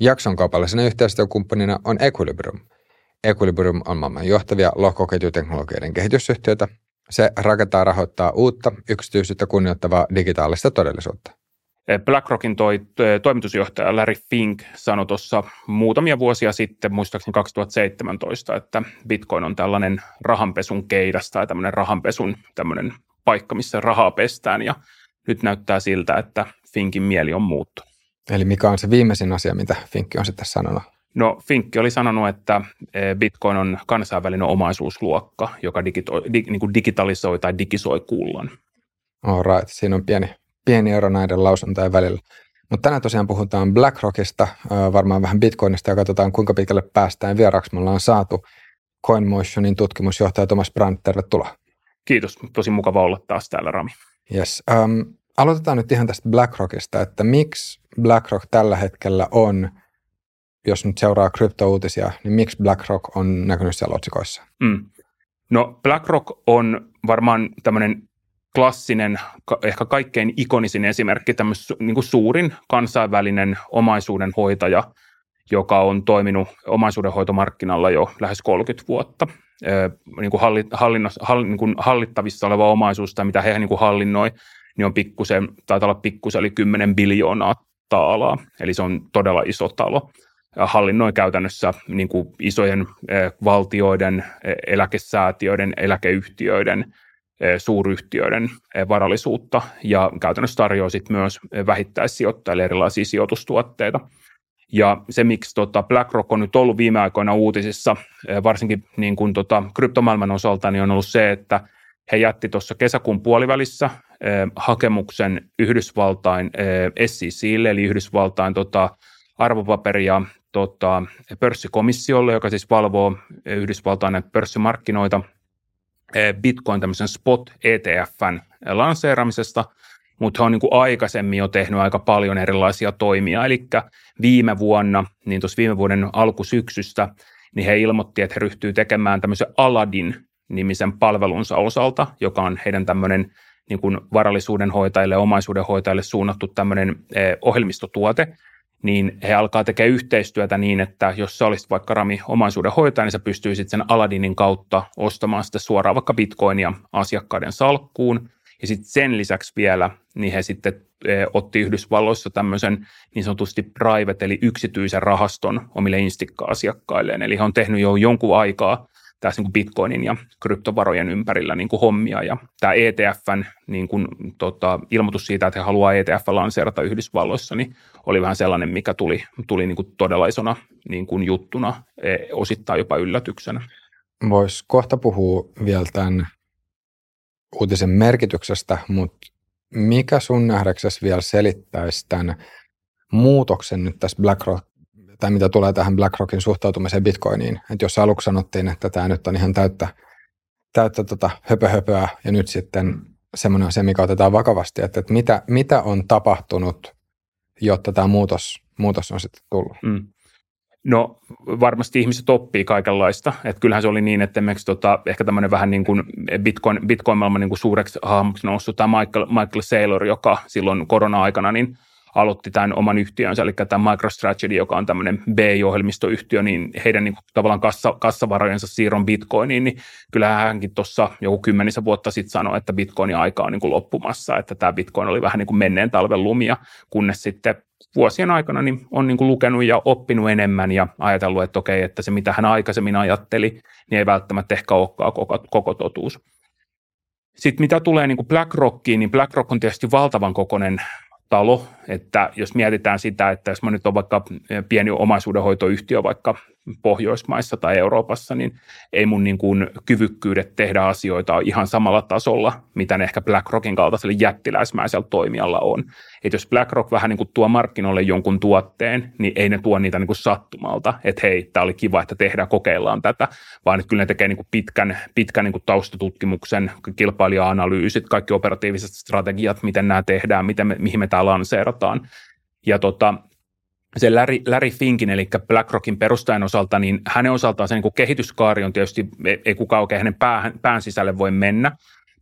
Jakson kaupallisena yhteistyökumppanina on Equilibrium. Equilibrium on maailman johtavia lohkoketjuteknologioiden kehitysyhtiöitä. Se rakentaa rahoittaa uutta, yksityisyyttä kunnioittavaa digitaalista todellisuutta. BlackRockin toi, toimitusjohtaja Larry Fink sanoi tuossa muutamia vuosia sitten, muistaakseni 2017, että Bitcoin on tällainen rahanpesun keidas tai tämmöinen rahanpesun tämmöinen paikka, missä rahaa pestään ja nyt näyttää siltä, että Finkin mieli on muuttunut. Eli mikä on se viimeisin asia, mitä Finkki on sitten sanonut? No Finkki oli sanonut, että e, Bitcoin on kansainvälinen omaisuusluokka, joka digito, dig, niin kuin digitalisoi tai digisoi kullan. All right. Siinä on pieni, pieni ero näiden lausuntojen välillä. Mutta tänään tosiaan puhutaan BlackRockista, varmaan vähän Bitcoinista ja katsotaan kuinka pitkälle päästään. Vieraaksi me ollaan saatu CoinMotionin tutkimusjohtaja Thomas Brandt, tervetuloa. Kiitos, tosi mukava olla taas täällä Rami. Yes. Um, aloitetaan nyt ihan tästä BlackRockista, että miksi BlackRock tällä hetkellä on, jos nyt seuraa kryptouutisia, niin miksi BlackRock on näkynyt siellä otsikoissa? Mm. No BlackRock on varmaan tämmöinen klassinen, ehkä kaikkein ikonisin esimerkki, tämmöinen niin kuin suurin kansainvälinen omaisuuden hoitaja, joka on toiminut omaisuudenhoitomarkkinalla jo lähes 30 vuotta. Niin kuin niin kuin hallittavissa oleva omaisuus tai mitä he niin kuin hallinnoi, niin on pikkusen, taitaa olla pikkusen eli 10 biljoonaa taalaa, eli se on todella iso talo. Hallinnoi käytännössä niin kuin isojen valtioiden, eläkesäätiöiden, eläkeyhtiöiden, suuryhtiöiden varallisuutta ja käytännössä tarjoaa sitten myös vähittäissijoittajille erilaisia sijoitustuotteita. Ja se, miksi tota BlackRock on nyt ollut viime aikoina uutisissa, varsinkin niin kuin tota kryptomaailman osalta, niin on ollut se, että he jätti tuossa kesäkuun puolivälissä eh, hakemuksen Yhdysvaltain eh, SECille, eli Yhdysvaltain tota, arvopaperia tota, pörssikomissiolle, joka siis valvoo Yhdysvaltain pörssimarkkinoita, eh, Bitcoin tämmöisen spot ETFn lanseeramisesta, mutta he on niin kuin aikaisemmin jo tehnyt aika paljon erilaisia toimia, eli viime vuonna, niin tuossa viime vuoden alkusyksystä, niin he ilmoitti, että he ryhtyy tekemään tämmöisen Aladin nimisen palvelunsa osalta, joka on heidän tämmöinen niin kuin varallisuuden hoitajille, omaisuuden hoitajille suunnattu tämmöinen eh, ohjelmistotuote, niin he alkaa tekemään yhteistyötä niin, että jos sä olisit vaikka Rami omaisuuden hoitaja, niin sä pystyisit sen Aladinin kautta ostamaan sitä suoraan vaikka bitcoinia asiakkaiden salkkuun. Ja sitten sen lisäksi vielä, niin he sitten eh, otti Yhdysvalloissa tämmöisen niin sanotusti private, eli yksityisen rahaston omille instikka-asiakkailleen. Eli he on tehnyt jo jonkun aikaa tässä niin kuin bitcoinin ja kryptovarojen ympärillä niin kuin hommia. Ja tämä ETFn niin kuin, tota, ilmoitus siitä, että he haluaa ETF lanseerata Yhdysvalloissa, niin oli vähän sellainen, mikä tuli, tuli niin kuin todella isona niin kuin juttuna, e, osittain jopa yllätyksenä. Voisi kohta puhua vielä tämän uutisen merkityksestä, mutta mikä sun nähdäksesi vielä selittäisi tämän muutoksen nyt tässä BlackRock tai mitä tulee tähän BlackRockin suhtautumiseen Bitcoiniin. Että jos aluksi sanottiin, että tämä nyt on ihan täyttä, täyttä tota höpöhöpöä ja nyt sitten semmoinen asia, mikä otetaan vakavasti, että, että mitä, mitä on tapahtunut, jotta tämä muutos, muutos on sitten tullut. Mm. No varmasti ihmiset oppii kaikenlaista. Että kyllähän se oli niin, että esimerkiksi tota, ehkä tämmöinen vähän niin kuin Bitcoin, Bitcoin-maailman niin kuin suureksi hahmoksi noussut tämä Michael, Michael Saylor, joka silloin korona-aikana niin – aloitti tämän oman yhtiönsä, eli tämä MicroStrategy, joka on tämmöinen BI-ohjelmistoyhtiö, niin heidän niin kuin, tavallaan kassa, kassavarojensa siirron bitcoiniin, niin kyllähän hänkin tuossa joku kymmenisen vuotta sitten sanoi, että bitcoinin aika on niin kuin loppumassa, että tämä bitcoin oli vähän niin kuin menneen talven lumia, kunnes sitten vuosien aikana niin on niin kuin lukenut ja oppinut enemmän ja ajatellut, että okei, että se mitä hän aikaisemmin ajatteli, niin ei välttämättä ehkä olekaan koko, koko totuus. Sitten mitä tulee niin kuin BlackRockiin, niin BlackRock on tietysti valtavan kokoinen talo, että jos mietitään sitä, että jos mä nyt on vaikka pieni omaisuudenhoitoyhtiö vaikka Pohjoismaissa tai Euroopassa, niin ei mun niin kuin kyvykkyydet tehdä asioita ihan samalla tasolla, mitä ne ehkä BlackRockin kaltaiselle jättiläismäisellä toimijalla on. Että jos BlackRock vähän niin kuin tuo markkinoille jonkun tuotteen, niin ei ne tuo niitä niin kuin sattumalta, että hei, tämä oli kiva, että tehdään, kokeillaan tätä, vaan että kyllä ne tekee niin kuin pitkän, pitkän niin kuin taustatutkimuksen, kilpailija-analyysit, kaikki operatiiviset strategiat, miten nämä tehdään, miten me, mihin me tämä lanseerataan. Ja tota, se Larry, Larry Finkin, eli BlackRockin perustajan osalta, niin hänen osaltaan se niin kuin kehityskaari on tietysti, ei kukaan oikein hänen pään, pään sisälle voi mennä,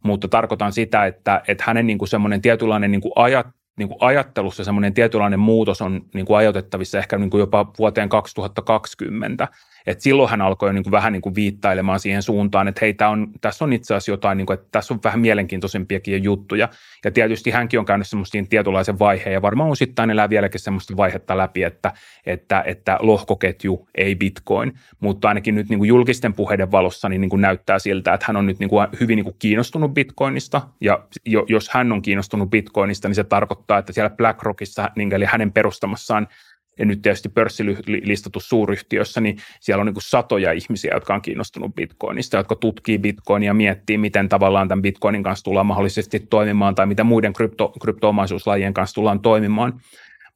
mutta tarkoitan sitä, että, että hänen niin kuin semmoinen tietynlainen niin kuin ajat, niin kuin ajattelussa semmoinen tietynlainen muutos on niin kuin ajoitettavissa ehkä niin kuin jopa vuoteen 2020, et silloin hän alkoi niin kuin vähän niin kuin viittailemaan siihen suuntaan, että hei, on, tässä on itse asiassa jotain, niin kuin, että tässä on vähän mielenkiintoisempiakin juttuja. Ja tietysti hänkin on käynyt semmoisen tietynlaisen vaiheen, ja varmaan osittain elää vieläkin semmoista vaihetta läpi, että, että, että lohkoketju ei bitcoin, mutta ainakin nyt niin kuin julkisten puheiden valossa niin, niin kuin näyttää siltä, että hän on nyt niin kuin hyvin niin kuin kiinnostunut bitcoinista, ja jo, jos hän on kiinnostunut bitcoinista, niin se tarkoittaa, että siellä BlackRockissa, niin eli hänen perustamassaan ja nyt tietysti pörssilistatu suuryhtiössä, niin siellä on niin kuin satoja ihmisiä, jotka on kiinnostunut bitcoinista, jotka tutkii bitcoinia ja miettii, miten tavallaan tämän bitcoinin kanssa tullaan mahdollisesti toimimaan tai mitä muiden krypto, kryptoomaisuuslajien kanssa tullaan toimimaan.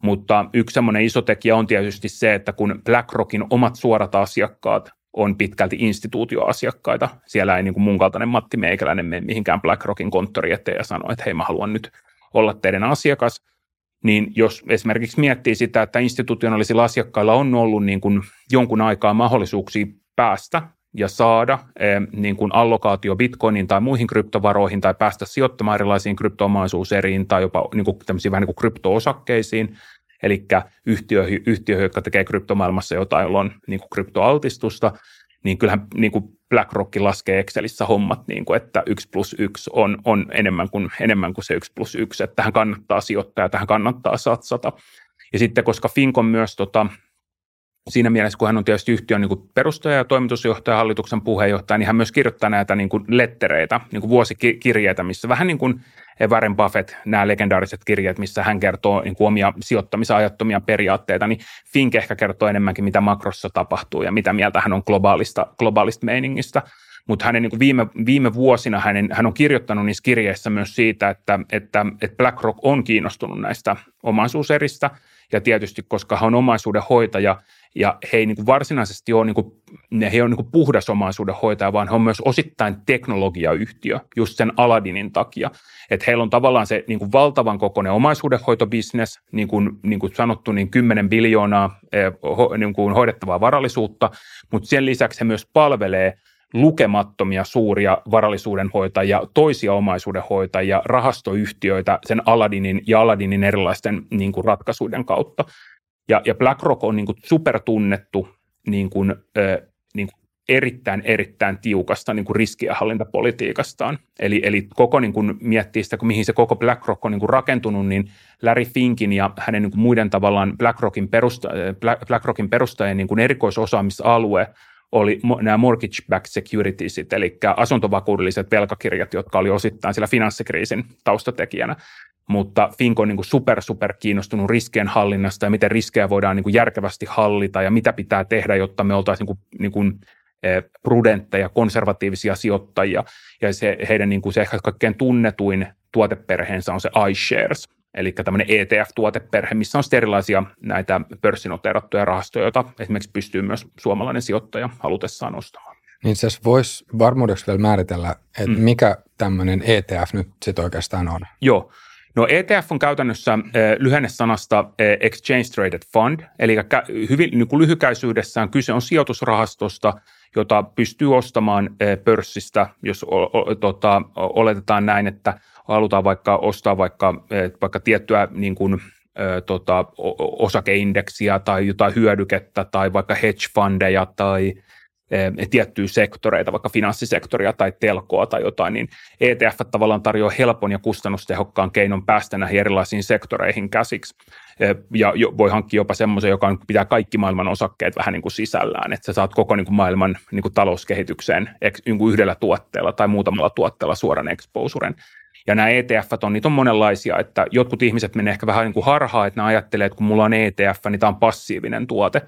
Mutta yksi semmoinen iso tekijä on tietysti se, että kun BlackRockin omat suorat asiakkaat on pitkälti instituutioasiakkaita, siellä ei niin kuin mun kaltainen Matti Meikäläinen mene mihinkään BlackRockin konttori eteen ja sano, että hei mä haluan nyt olla teidän asiakas, niin jos esimerkiksi miettii sitä, että institutionaalisilla asiakkailla on ollut niin kuin jonkun aikaa mahdollisuuksia päästä ja saada eh, niin kuin allokaatio bitcoiniin tai muihin kryptovaroihin tai päästä sijoittamaan erilaisiin kryptoomaisuuseriin tai jopa niin kuin tämmöisiin vähän niin kuin kryptoosakkeisiin, eli yhtiöihin, yhtiöihin, jotka tekee kryptomaailmassa jotain, jolla on niin kuin kryptoaltistusta, niin kyllähän niin kuin BlackRock laskee Excelissä hommat, niin kuin, että 1 plus 1 on, on enemmän, kuin, enemmän kuin se 1 plus 1, että tähän kannattaa sijoittaa ja tähän kannattaa satsata. Ja sitten koska Finkon myös tota, siinä mielessä, kun hän on tietysti yhtiön niin kuin perustaja ja toimitusjohtaja, hallituksen puheenjohtaja, niin hän myös kirjoittaa näitä niin kuin lettereitä, niin kuin vuosikirjeitä, missä vähän niin kuin Warren Buffett, nämä legendaariset kirjeet, missä hän kertoo niin kuin omia sijoittamisajattomia periaatteita, niin Fink ehkä kertoo enemmänkin, mitä makrossa tapahtuu ja mitä mieltä hän on globaalista, globaalista meiningistä. Mutta hänen niin viime, viime vuosina hänen, hän on kirjoittanut niissä kirjeissä myös siitä, että, että, että BlackRock on kiinnostunut näistä omaisuuseristä – ja tietysti, koska hän on omaisuuden hoitaja, ja he ei niin kuin varsinaisesti ole, niin kuin, he ei ole niin kuin puhdas omaisuuden hoitaja, vaan he on myös osittain teknologiayhtiö just sen Aladinin takia. Että heillä on tavallaan se niin kuin valtavan kokoinen omaisuudenhoitobisnes, niin kuin, niin kuin sanottu, niin 10 biljoonaa eh, niin kuin hoidettavaa varallisuutta, mutta sen lisäksi he myös palvelee – lukemattomia suuria varallisuudenhoitajia, toisia omaisuudenhoitajia, rahastoyhtiöitä sen Aladinin ja Aladinin erilaisten niin kuin ratkaisuiden kautta. Ja, ja BlackRock on niin kuin supertunnettu niin kuin, äh, niin kuin erittäin, erittäin tiukasta niin kuin riskienhallintapolitiikastaan. Eli, eli koko niin kuin miettii sitä, mihin se koko BlackRock on niin kuin rakentunut, niin Larry Finkin ja hänen niin kuin muiden tavallaan BlackRockin, perusta, BlackRockin perustajien niin kuin erikoisosaamisalue oli nämä mortgage-backed securitiesit, eli asuntovakuudelliset velkakirjat, jotka oli osittain siellä finanssikriisin taustatekijänä. Mutta Fink on niin kuin super, super kiinnostunut riskien hallinnasta ja miten riskejä voidaan niin kuin järkevästi hallita ja mitä pitää tehdä, jotta me oltaisiin niin kuin, niin kuin eh, prudentteja, konservatiivisia sijoittajia. Ja se, heidän niin kuin se ehkä kaikkein tunnetuin tuoteperheensä on se iShares, eli tämmöinen ETF-tuoteperhe, missä on sitten erilaisia näitä pörssinoteerattuja rahastoja, joita esimerkiksi pystyy myös suomalainen sijoittaja halutessaan ostamaan. Niin itse asiassa voisi varmuudeksi vielä määritellä, että mm. mikä tämmöinen ETF nyt sitten oikeastaan on? Joo. No ETF on käytännössä äh, lyhennesanasta äh, Exchange Traded Fund, eli hyvin niin kuin lyhykäisyydessään kyse on sijoitusrahastosta, jota pystyy ostamaan äh, pörssistä, jos tota, oletetaan näin, että halutaan vaikka ostaa vaikka, vaikka tiettyä niin kuin, tota, osakeindeksiä tai jotain hyödykettä tai vaikka hedge fundeja tai tiettyjä sektoreita, vaikka finanssisektoria tai telkoa tai jotain, niin ETF tavallaan tarjoaa helpon ja kustannustehokkaan keinon päästä näihin erilaisiin sektoreihin käsiksi. Ja voi hankkia jopa semmoisen, joka pitää kaikki maailman osakkeet vähän niin kuin sisällään, että sä saat koko niin kuin maailman niin kuin talouskehitykseen niin kuin yhdellä tuotteella tai muutamalla tuotteella suoran exposuren. Ja nämä ETF on, niitä on monenlaisia, että jotkut ihmiset menee ehkä vähän niin kuin harhaan, että ne ajattelee, että kun mulla on ETF, niin tämä on passiivinen tuote.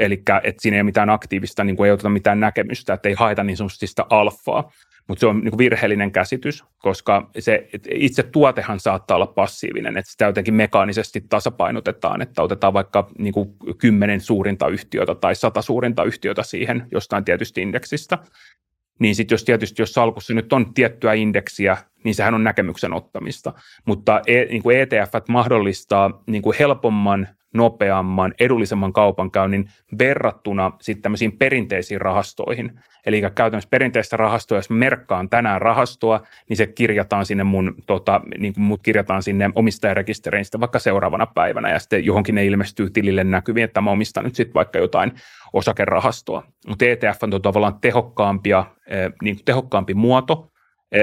Eli että siinä ei ole mitään aktiivista, niin kuin ei oteta mitään näkemystä, että ei haeta niin sanotusti sitä alfaa. Mutta se on niin virheellinen käsitys, koska se itse tuotehan saattaa olla passiivinen, että sitä jotenkin mekaanisesti tasapainotetaan, että otetaan vaikka niin kuin kymmenen suurinta yhtiötä tai sata suurinta yhtiötä siihen jostain tietystä indeksistä niin sitten jos tietysti jos salkussa nyt on tiettyä indeksiä, niin sehän on näkemyksen ottamista. Mutta e, niin kuin ETF mahdollistaa niin kuin helpomman nopeamman, edullisemman kaupankäynnin verrattuna sitten tämmöisiin perinteisiin rahastoihin. Eli käytännössä perinteistä rahastoa, jos merkkaan tänään rahastoa, niin se kirjataan sinne mun, tota, niin kuin mut kirjataan sinne omistajarekisteriin sitten vaikka seuraavana päivänä ja sitten johonkin ne ilmestyy tilille näkyviin, että mä omistan nyt sitten vaikka jotain osakerahastoa. Mutta ETF on tavallaan tehokkaampia, eh, niin kuin tehokkaampi muoto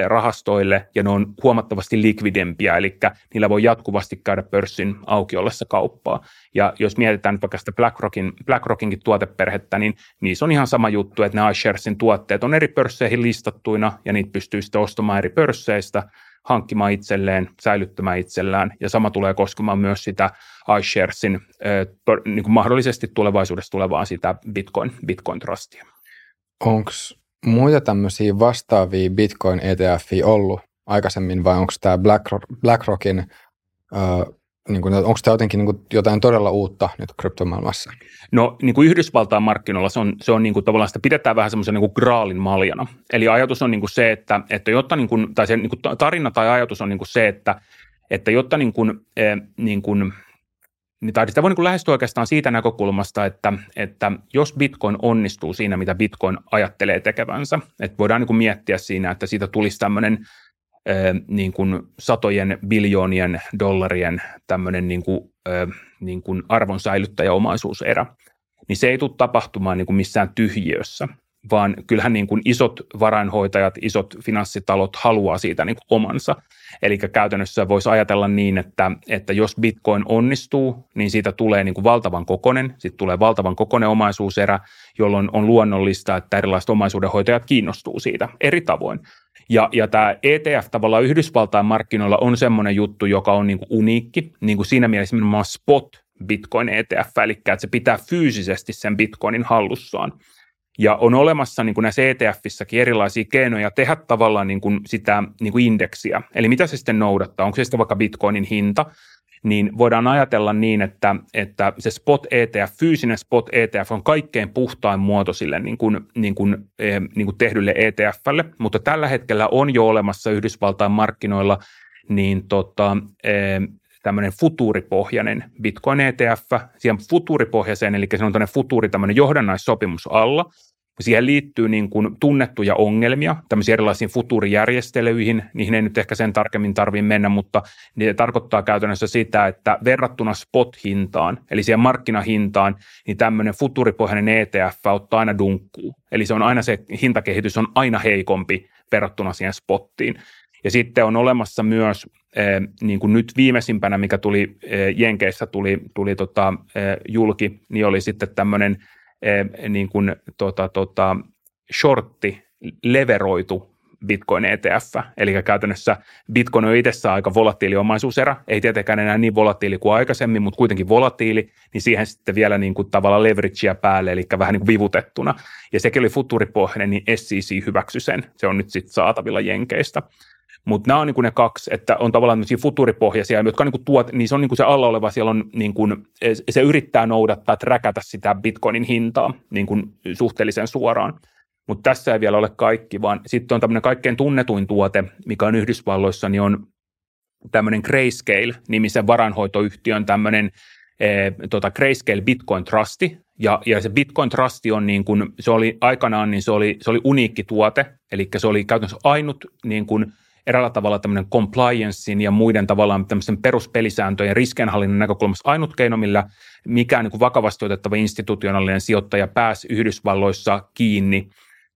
rahastoille ja ne on huomattavasti likvidempiä, eli niillä voi jatkuvasti käydä pörssin auki ollessa kauppaa. Ja jos mietitään nyt vaikka sitä BlackRockin, BlackRockinkin tuoteperhettä, niin niissä on ihan sama juttu, että ne iSharesin tuotteet on eri pörsseihin listattuina ja niitä pystyy sitten ostamaan eri pörsseistä, hankkimaan itselleen, säilyttämään itsellään ja sama tulee koskemaan myös sitä iSharesin eh, niin kuin mahdollisesti tulevaisuudessa tulevaa sitä Bitcoin, Bitcoin Trustia. Onko muita tämmöisiä vastaavia Bitcoin etf ollut aikaisemmin vai onko tämä BlackRock, BlackRockin, niin onko tämä jotenkin niin kuin jotain todella uutta nyt kryptomaailmassa? No niin kuin Yhdysvaltain markkinoilla se on, se on niin kuin, tavallaan sitä pidetään vähän semmoisen niin kuin graalin maljana. Eli ajatus on niin kuin se, että, että jotta niin kuin, tai se niin kuin tarina tai ajatus on niin kuin se, että, että jotta niin kuin, eh, niin kuin, niin tai sitä voi niin lähestyä oikeastaan siitä näkökulmasta, että, että jos Bitcoin onnistuu siinä, mitä Bitcoin ajattelee tekevänsä, että voidaan niin miettiä siinä, että siitä tulisi tämmöinen niin kuin satojen biljoonien dollarien tämmöinen niin kuin, niin kuin arvon säilyttäjäomaisuuserä, niin se ei tule tapahtumaan niin kuin missään tyhjiössä, vaan kyllähän niin kuin isot varainhoitajat, isot finanssitalot haluaa siitä niin kuin omansa. Eli käytännössä voisi ajatella niin, että, että jos Bitcoin onnistuu, niin siitä tulee niin kuin valtavan kokonen, sitten tulee valtavan kokonen omaisuuserä, jolloin on luonnollista, että erilaiset omaisuudenhoitajat kiinnostuu siitä eri tavoin. Ja, ja tämä ETF tavallaan Yhdysvaltain markkinoilla on semmoinen juttu, joka on niin kuin uniikki, niin kuin siinä mielessä nimenomaan spot Bitcoin ETF, eli että se pitää fyysisesti sen Bitcoinin hallussaan. Ja on olemassa niin kuin näissä ETFissäkin erilaisia keinoja tehdä tavallaan niin kuin sitä niin kuin indeksiä. Eli mitä se sitten noudattaa? Onko se sitten vaikka bitcoinin hinta? Niin voidaan ajatella niin, että, että se spot ETF, fyysinen spot ETF on kaikkein puhtain muoto sille niin kuin, niin kuin, eh, niin kuin tehdylle ETFlle, mutta tällä hetkellä on jo olemassa Yhdysvaltain markkinoilla niin tota, eh, tämmöinen futuuripohjainen Bitcoin ETF, siihen futuuripohjaiseen, eli se on tämmöinen futuuri, tämmöinen johdannaissopimus alla, Siihen liittyy niin kuin tunnettuja ongelmia, tämmöisiä erilaisiin futuurijärjestelyihin, niihin ei nyt ehkä sen tarkemmin tarvitse mennä, mutta ne tarkoittaa käytännössä sitä, että verrattuna spot-hintaan, eli siihen markkinahintaan, niin tämmöinen futuuripohjainen ETF ottaa aina dunkkuu. Eli se on aina se hintakehitys on aina heikompi verrattuna siihen spottiin. Ja sitten on olemassa myös, eh, niin kuin nyt viimeisimpänä, mikä tuli eh, Jenkeissä tuli, tuli tota, eh, julki, niin oli sitten tämmöinen niin kuin, tota, tota, shortti leveroitu Bitcoin ETF, eli käytännössä Bitcoin on itsessään aika volatiili omaisuuserä, ei tietenkään enää niin volatiili kuin aikaisemmin, mutta kuitenkin volatiili, niin siihen sitten vielä niin kuin tavallaan leveragea päälle, eli vähän niin kuin vivutettuna. Ja sekin oli futuripohjainen, niin SEC hyväksy sen, se on nyt sitten saatavilla Jenkeistä. Mutta nämä on niinku ne kaksi, että on tavallaan futuripohjaisia, jotka on niinku tuot, niin se on niinku se alla oleva, siellä on niinku, se yrittää noudattaa, räkätä sitä bitcoinin hintaa niinku suhteellisen suoraan. Mutta tässä ei vielä ole kaikki, vaan sitten on tämmöinen kaikkein tunnetuin tuote, mikä on Yhdysvalloissa, niin on tämmöinen Grayscale-nimisen varanhoitoyhtiön tämmöinen e, tota Grayscale Bitcoin Trusti, ja, ja se Bitcoin Trusti on niin kuin, se oli aikanaan, niin se oli, se oli uniikki tuote, eli se oli käytännössä ainut niin kuin – eräällä tavalla tämmöinen compliancein ja muiden tavallaan tämmöisen peruspelisääntöjen riskienhallinnan näkökulmasta ainut keino, millä mikään niin vakavasti otettava institutionaalinen sijoittaja pääsi Yhdysvalloissa kiinni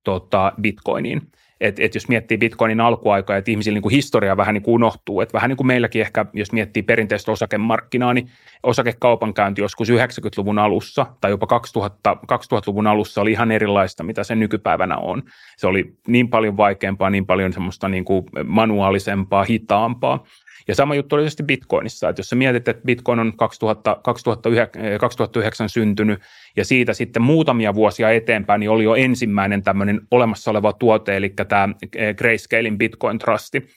tota, bitcoiniin. Et, et jos miettii bitcoinin alkuaikaa, että ihmisillä niin kuin historia vähän niin kuin unohtuu, että vähän niin kuin meilläkin ehkä, jos miettii perinteistä osakemarkkinaa, niin osakekaupankäynti joskus 90-luvun alussa tai jopa 2000, 2000-luvun alussa oli ihan erilaista, mitä se nykypäivänä on. Se oli niin paljon vaikeampaa, niin paljon semmoista niin kuin manuaalisempaa, hitaampaa. Ja sama juttu oli tietysti Bitcoinissa, että jos sä mietit, että Bitcoin on 2000, 2009, 2009 syntynyt ja siitä sitten muutamia vuosia eteenpäin, niin oli jo ensimmäinen tämmöinen olemassa oleva tuote, eli tämä Grayscalein Bitcoin Trusti.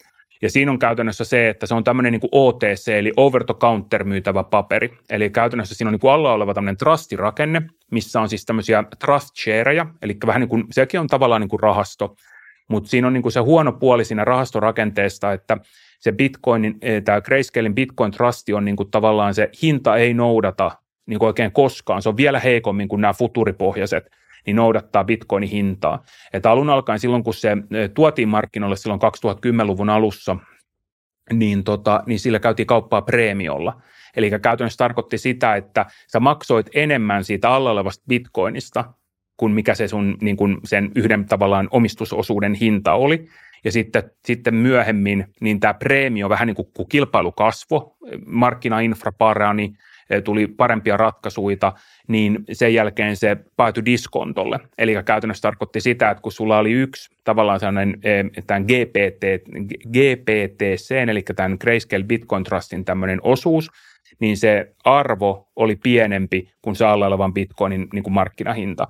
Ja siinä on käytännössä se, että se on tämmöinen niin OTC, eli over the counter myytävä paperi. Eli käytännössä siinä on niin kuin alla oleva tämmöinen trustirakenne, missä on siis tämmöisiä trust shareja, eli vähän niin kuin, sekin on tavallaan niin kuin rahasto, mutta siinä on niin kuin se huono puoli siinä rahastorakenteesta, että se Bitcoinin, eh, tämä Grayscalein Bitcoin Trust on niin kuin tavallaan se hinta ei noudata niin kuin oikein koskaan. Se on vielä heikommin kuin nämä futuripohjaiset niin noudattaa bitcoinin hintaa. Että alun alkaen silloin, kun se tuotiin markkinoille silloin 2010-luvun alussa, niin, tota, niin sillä käytiin kauppaa preemiolla. Eli käytännössä tarkoitti sitä, että sä maksoit enemmän siitä alla olevasta bitcoinista kuin mikä se sun niin kuin sen yhden tavallaan omistusosuuden hinta oli. Ja sitten, sitten myöhemmin niin tämä preemio vähän niin kuin kun markkinainfra parani, Eh, tuli parempia ratkaisuja, niin sen jälkeen se päätyi diskontolle. Eli käytännössä tarkoitti sitä, että kun sulla oli yksi tavallaan sellainen eh, tämän GPT, GPTC, eli tämän Grayscale Bitcoin Trustin tämmöinen osuus, niin se arvo oli pienempi kuin se alla olevan bitcoinin niin kuin markkinahinta.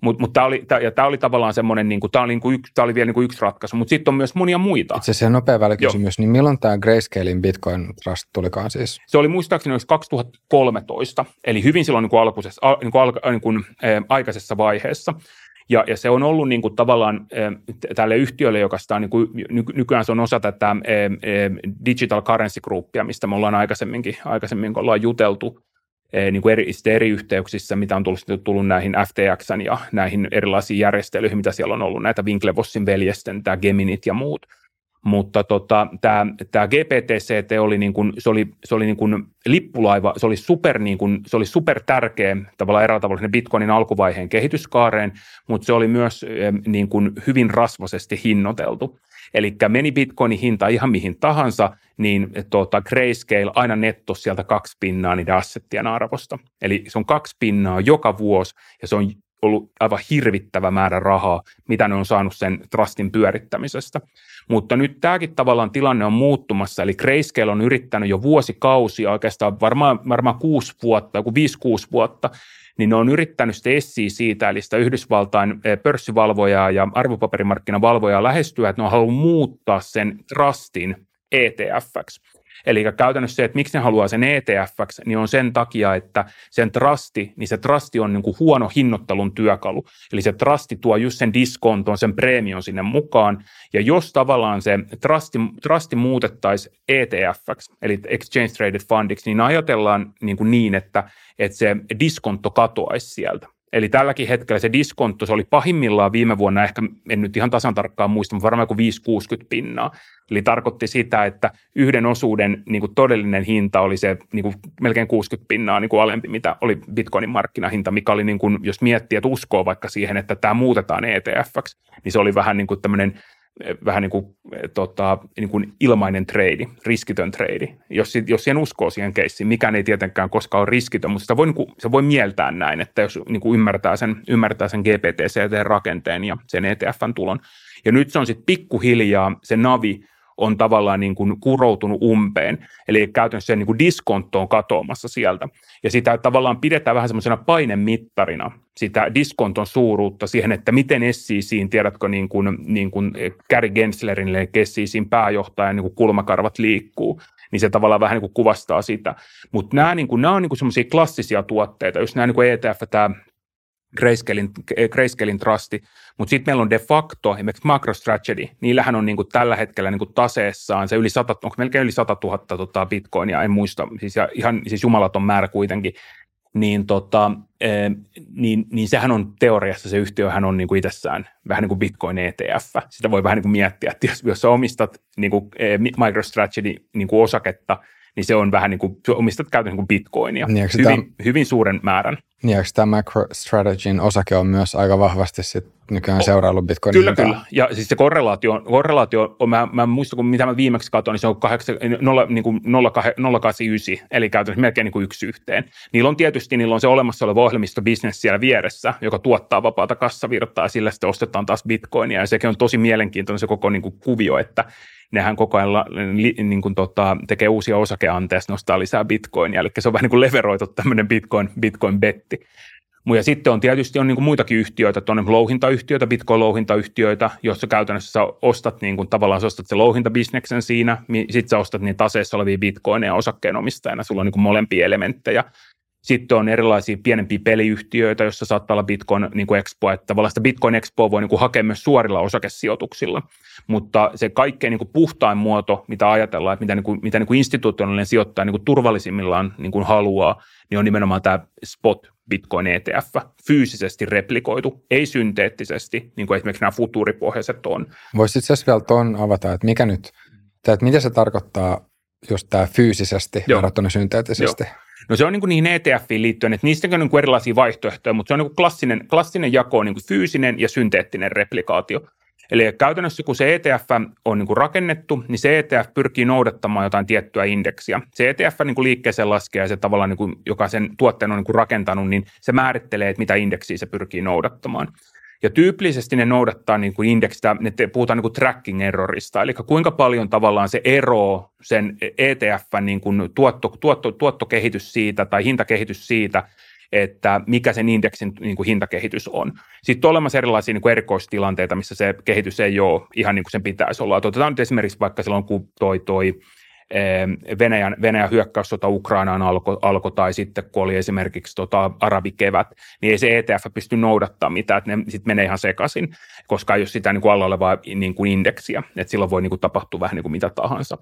Mutta mut tämä oli, ja oli tavallaan semmoinen, niin tämä oli, niin yksi, oli vielä niin kuin yksi ratkaisu, mutta sitten on myös monia muita. Itse asiassa nopea välikysymys, Joo. niin milloin tämä Grayscalein Bitcoin Trust tulikaan siis? Se oli muistaakseni 2013, eli hyvin silloin niin kuin alkuisessa, niin kuin, alka, niin kuin, äh, aikaisessa vaiheessa. Ja, ja se on ollut niin kuin tavallaan äh, tälle yhtiölle, joka sitä on, niin kuin, ny, nykyään se on osa tätä äh, äh, Digital Currency Groupia, mistä me ollaan aikaisemminkin, aikaisemmin ollaan juteltu, niin kuin eri, eri yhteyksissä, mitä on tullut, tullut näihin FTX ja näihin erilaisiin järjestelyihin, mitä siellä on ollut, näitä Winklevossin veljesten, tämä Geminit ja muut. Mutta tota, tämä, tämä GPTCT oli, niin kuin, se oli, se oli niin kuin lippulaiva, se oli, super, niin kuin, se oli super tärkeä tavallaan eräällä tavalla Bitcoinin alkuvaiheen kehityskaareen, mutta se oli myös niin kuin hyvin rasvasesti hinnoiteltu. Eli meni bitcoinin hinta ihan mihin tahansa, niin tuota, Grayscale aina netto sieltä kaksi pinnaa niiden assettien arvosta. Eli se on kaksi pinnaa joka vuosi ja se on ollut aivan hirvittävä määrä rahaa, mitä ne on saanut sen trustin pyörittämisestä. Mutta nyt tämäkin tavallaan tilanne on muuttumassa, eli Grayscale on yrittänyt jo vuosikausia, oikeastaan varmaan, varmaan kuusi vuotta, joku viisi-kuusi vuotta, niin ne on yrittänyt sitä essiä siitä, eli sitä Yhdysvaltain eh, pörssivalvojaa ja arvopaperimarkkinavalvojaa lähestyä, että ne on halunnut muuttaa sen trustin ETFksi. Eli käytännössä se, että miksi ne haluaa sen etf niin on sen takia, että sen trusti, niin se trusti on niin kuin huono hinnoittelun työkalu. Eli se trusti tuo just sen diskonton, sen preemion sinne mukaan. Ja jos tavallaan se trusti, trusti muutettaisiin etf eli Exchange Traded Fundiksi, niin ajatellaan niin, kuin niin että, että se diskonto katoaisi sieltä. Eli tälläkin hetkellä se diskontto, se oli pahimmillaan viime vuonna, ehkä en nyt ihan tasan tarkkaan muista, mutta varmaan kuin 5-60 pinnaa. Eli tarkoitti sitä, että yhden osuuden niin kuin todellinen hinta oli se niin kuin melkein 60 pinnaa niin kuin alempi, mitä oli Bitcoinin markkinahinta, mikä oli, niin kuin, jos miettii, että uskoo vaikka siihen, että tämä muutetaan ETFksi, niin se oli vähän niin kuin tämmöinen vähän niin kuin, tota, niin kuin ilmainen trade, riskitön trade, jos, jos siihen uskoo siihen keissiin. Mikään ei tietenkään koskaan ole riskitön, mutta sitä voi, niin kuin, se voi mieltää näin, että jos niin kuin ymmärtää, sen, ymmärtää sen GPTC-rakenteen ja sen ETFn tulon. Ja nyt se on sitten pikkuhiljaa, se navi on tavallaan niin kuin kuroutunut umpeen, eli käytännössä se niin kuin diskontto on katoamassa sieltä. Ja sitä tavallaan pidetään vähän semmoisena painemittarina, sitä diskonton suuruutta siihen, että miten SECin, tiedätkö, niin kuin, niin kuin Gary Genslerin, eli SECin pääjohtajan niin kuin kulmakarvat liikkuu, niin se tavallaan vähän niin kuin kuvastaa sitä. Mutta nämä, niin kuin, nämä on niin semmoisia klassisia tuotteita, jos nämä niin kuin ETF, tämä Grayscalein, Grayscalein trusti, mutta sitten meillä on de facto esimerkiksi MacroStrategy, niillähän on niinku tällä hetkellä niinku taseessaan se yli 100, onko melkein yli 100 000 tota bitcoinia, en muista, siis ihan siis jumalaton määrä kuitenkin, niin, tota, e, niin, niin sehän on teoriassa se yhtiöhän on niinku itsessään vähän niin kuin Bitcoin ETF. Sitä voi vähän niin kuin miettiä, että jos, jos sä omistat niin kuin, e, MicroStrategy niin kuin osaketta, niin se on vähän niin kuin, omistat käytännössä niin kuin Bitcoinia, niin, hyvin, tämä, hyvin suuren määrän. Niin, eikö tämä MicroStrategyn osake on myös aika vahvasti sit nykyään o, seuraillut Bitcoinin Kyllä, hintaa? kyllä. Ja siis se korrelaatio, korrelaatio on, mä, mä muistan, kun mitä mä viimeksi katsoin, niin se on 8, 0, niin kuin 089, eli käytännössä melkein niin kuin yksi yhteen. Niillä on tietysti, niillä on se olemassa oleva ohjelmistobisnes siellä vieressä, joka tuottaa vapaata kassavirtaa, ja sillä sitten ostetaan taas Bitcoinia, ja sekin on tosi mielenkiintoinen se koko niin kuin kuvio, että nehän koko ajan niin kuin tota, tekee uusia osakeanteja, nostaa lisää bitcoinia, eli se on vähän niin kuin leveroitu tämmöinen bitcoin, bitcoin-betti. Ja sitten on tietysti on niin kuin muitakin yhtiöitä, tuonne louhintayhtiöitä, bitcoin-louhintayhtiöitä, joissa käytännössä sä ostat niin kuin, tavallaan sä ostat se louhintabisneksen siinä, sitten sä ostat niin taseessa olevia bitcoineja osakkeenomistajana, sulla on niin kuin molempia elementtejä. Sitten on erilaisia pienempiä peliyhtiöitä, joissa saattaa olla Bitcoin niin kuin Expo, että tavallaan sitä Bitcoin Expo voi niin kuin hakea myös suorilla osakesijoituksilla, mutta se kaikkein niin kuin puhtain muoto, mitä ajatellaan, että mitä, niin kuin, mitä niin kuin institutionaalinen sijoittaja niin kuin turvallisimmillaan niin kuin haluaa, niin on nimenomaan tämä spot Bitcoin ETF, fyysisesti replikoitu, ei synteettisesti, niin kuin esimerkiksi nämä futuuripohjaiset on. Voisi itse asiassa vielä tuon avata, että mikä nyt, että mitä se tarkoittaa just tämä fyysisesti Joo. verrattuna synteettisesti? Joo. No se on niin kuin niihin ETFiin liittyen, että niistä on niin kuin erilaisia vaihtoehtoja, mutta se on niin kuin klassinen, klassinen jako on niin kuin fyysinen ja synteettinen replikaatio. Eli käytännössä kun se ETF on niin kuin rakennettu, niin se ETF pyrkii noudattamaan jotain tiettyä indeksiä. Se ETF niin kuin liikkeeseen laskee ja se tavallaan, niin kuin, joka sen tuotteen on niin kuin rakentanut, niin se määrittelee, että mitä indeksiä se pyrkii noudattamaan. Ja tyypillisesti ne noudattaa niin kuin indeksistä, ne puhutaan niin kuin tracking errorista, eli kuinka paljon tavallaan se ero sen ETF niin kuin tuotto, tuotto, tuottokehitys siitä tai hintakehitys siitä, että mikä sen indeksin niin kuin hintakehitys on. Sitten on olemassa erilaisia niin kuin erikoistilanteita, missä se kehitys ei ole ihan niin kuin sen pitäisi olla. Otetaan nyt esimerkiksi vaikka silloin, kun toi, toi Venäjän, Venäjän hyökkäyssota Ukrainaan alkoi alko, tai sitten kun oli esimerkiksi tota arabikevät, niin ei se ETF pysty noudattamaan mitään, että ne sitten menee ihan sekaisin, koska ole sitä niin kuin alla olevaa niin kuin indeksiä, että silloin voi niin kuin tapahtua vähän niin kuin mitä tahansa.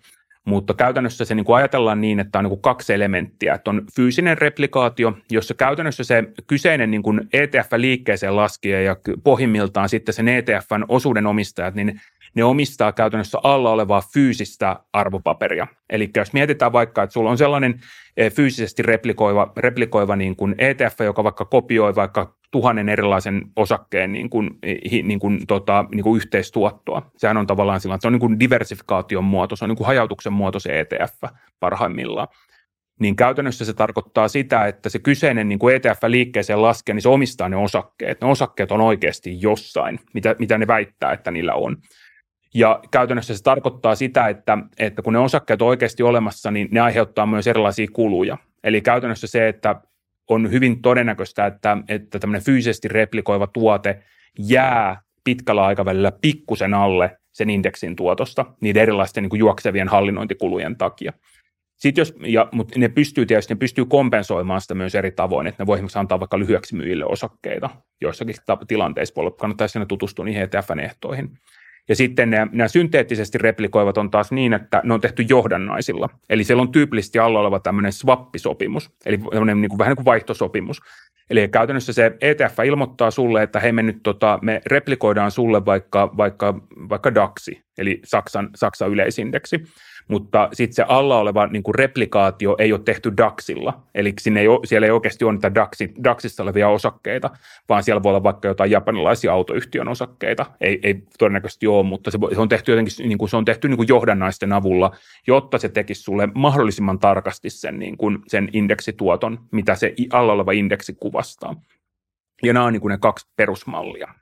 Mutta käytännössä se niin kuin ajatellaan niin, että on niin kuin kaksi elementtiä. Että on fyysinen replikaatio, jossa käytännössä se kyseinen niin kuin ETF liikkeeseen laskee ja pohjimmiltaan sitten sen ETFn osuuden omistajat, niin ne omistaa käytännössä alla olevaa fyysistä arvopaperia. Eli jos mietitään vaikka, että sulla on sellainen eh, fyysisesti replikoiva, replikoiva niin kuin ETF, joka vaikka kopioi vaikka tuhannen erilaisen osakkeen niin kuin, niin kuin, tota, niin kuin yhteistuottoa. Sehän on tavallaan sillä, että se on niin kuin diversifikaation muoto, se on niin kuin hajautuksen muoto se ETF parhaimmillaan. Niin käytännössä se tarkoittaa sitä, että se kyseinen niin kuin ETF liikkeeseen laskee, niin se omistaa ne osakkeet. Ne osakkeet on oikeasti jossain, mitä, mitä ne väittää, että niillä on. Ja käytännössä se tarkoittaa sitä, että, että kun ne osakkeet on oikeasti olemassa, niin ne aiheuttaa myös erilaisia kuluja. Eli käytännössä se, että on hyvin todennäköistä, että, että tämmöinen fyysisesti replikoiva tuote jää pitkällä aikavälillä pikkusen alle sen indeksin tuotosta niiden erilaisten niin kuin juoksevien hallinnointikulujen takia. Sitten jos, ja, mutta ne pystyy tietysti ne pystyy kompensoimaan sitä myös eri tavoin, että ne voi esimerkiksi antaa vaikka lyhyeksi myyjille osakkeita. Joissakin tilanteissa sinne tutustua niihin ETF-ehtoihin. ehtoihin. Ja sitten nämä, nämä synteettisesti replikoivat on taas niin, että ne on tehty johdannaisilla. Eli siellä on tyypillisesti alla oleva tämmöinen swappisopimus, eli tämmöinen niin kuin, vähän niin kuin vaihtosopimus. Eli käytännössä se ETF ilmoittaa sulle, että hei me nyt tota, me replikoidaan sulle vaikka, vaikka, vaikka DAXi, eli Saksan, Saksan yleisindeksi mutta sitten se alla oleva niin kuin replikaatio ei ole tehty DAXilla, eli sinne ei ole, siellä ei oikeasti ole niitä DAXi, DAXissa olevia osakkeita, vaan siellä voi olla vaikka jotain japanilaisia autoyhtiön osakkeita, ei, ei todennäköisesti ole, mutta se, se on tehty jotenkin niin kuin, se on tehty niin kuin johdannaisten avulla, jotta se tekisi sulle mahdollisimman tarkasti sen, niin kuin, sen indeksituoton, mitä se alla oleva indeksi kuvastaa. Ja nämä on niin kuin ne kaksi perusmallia.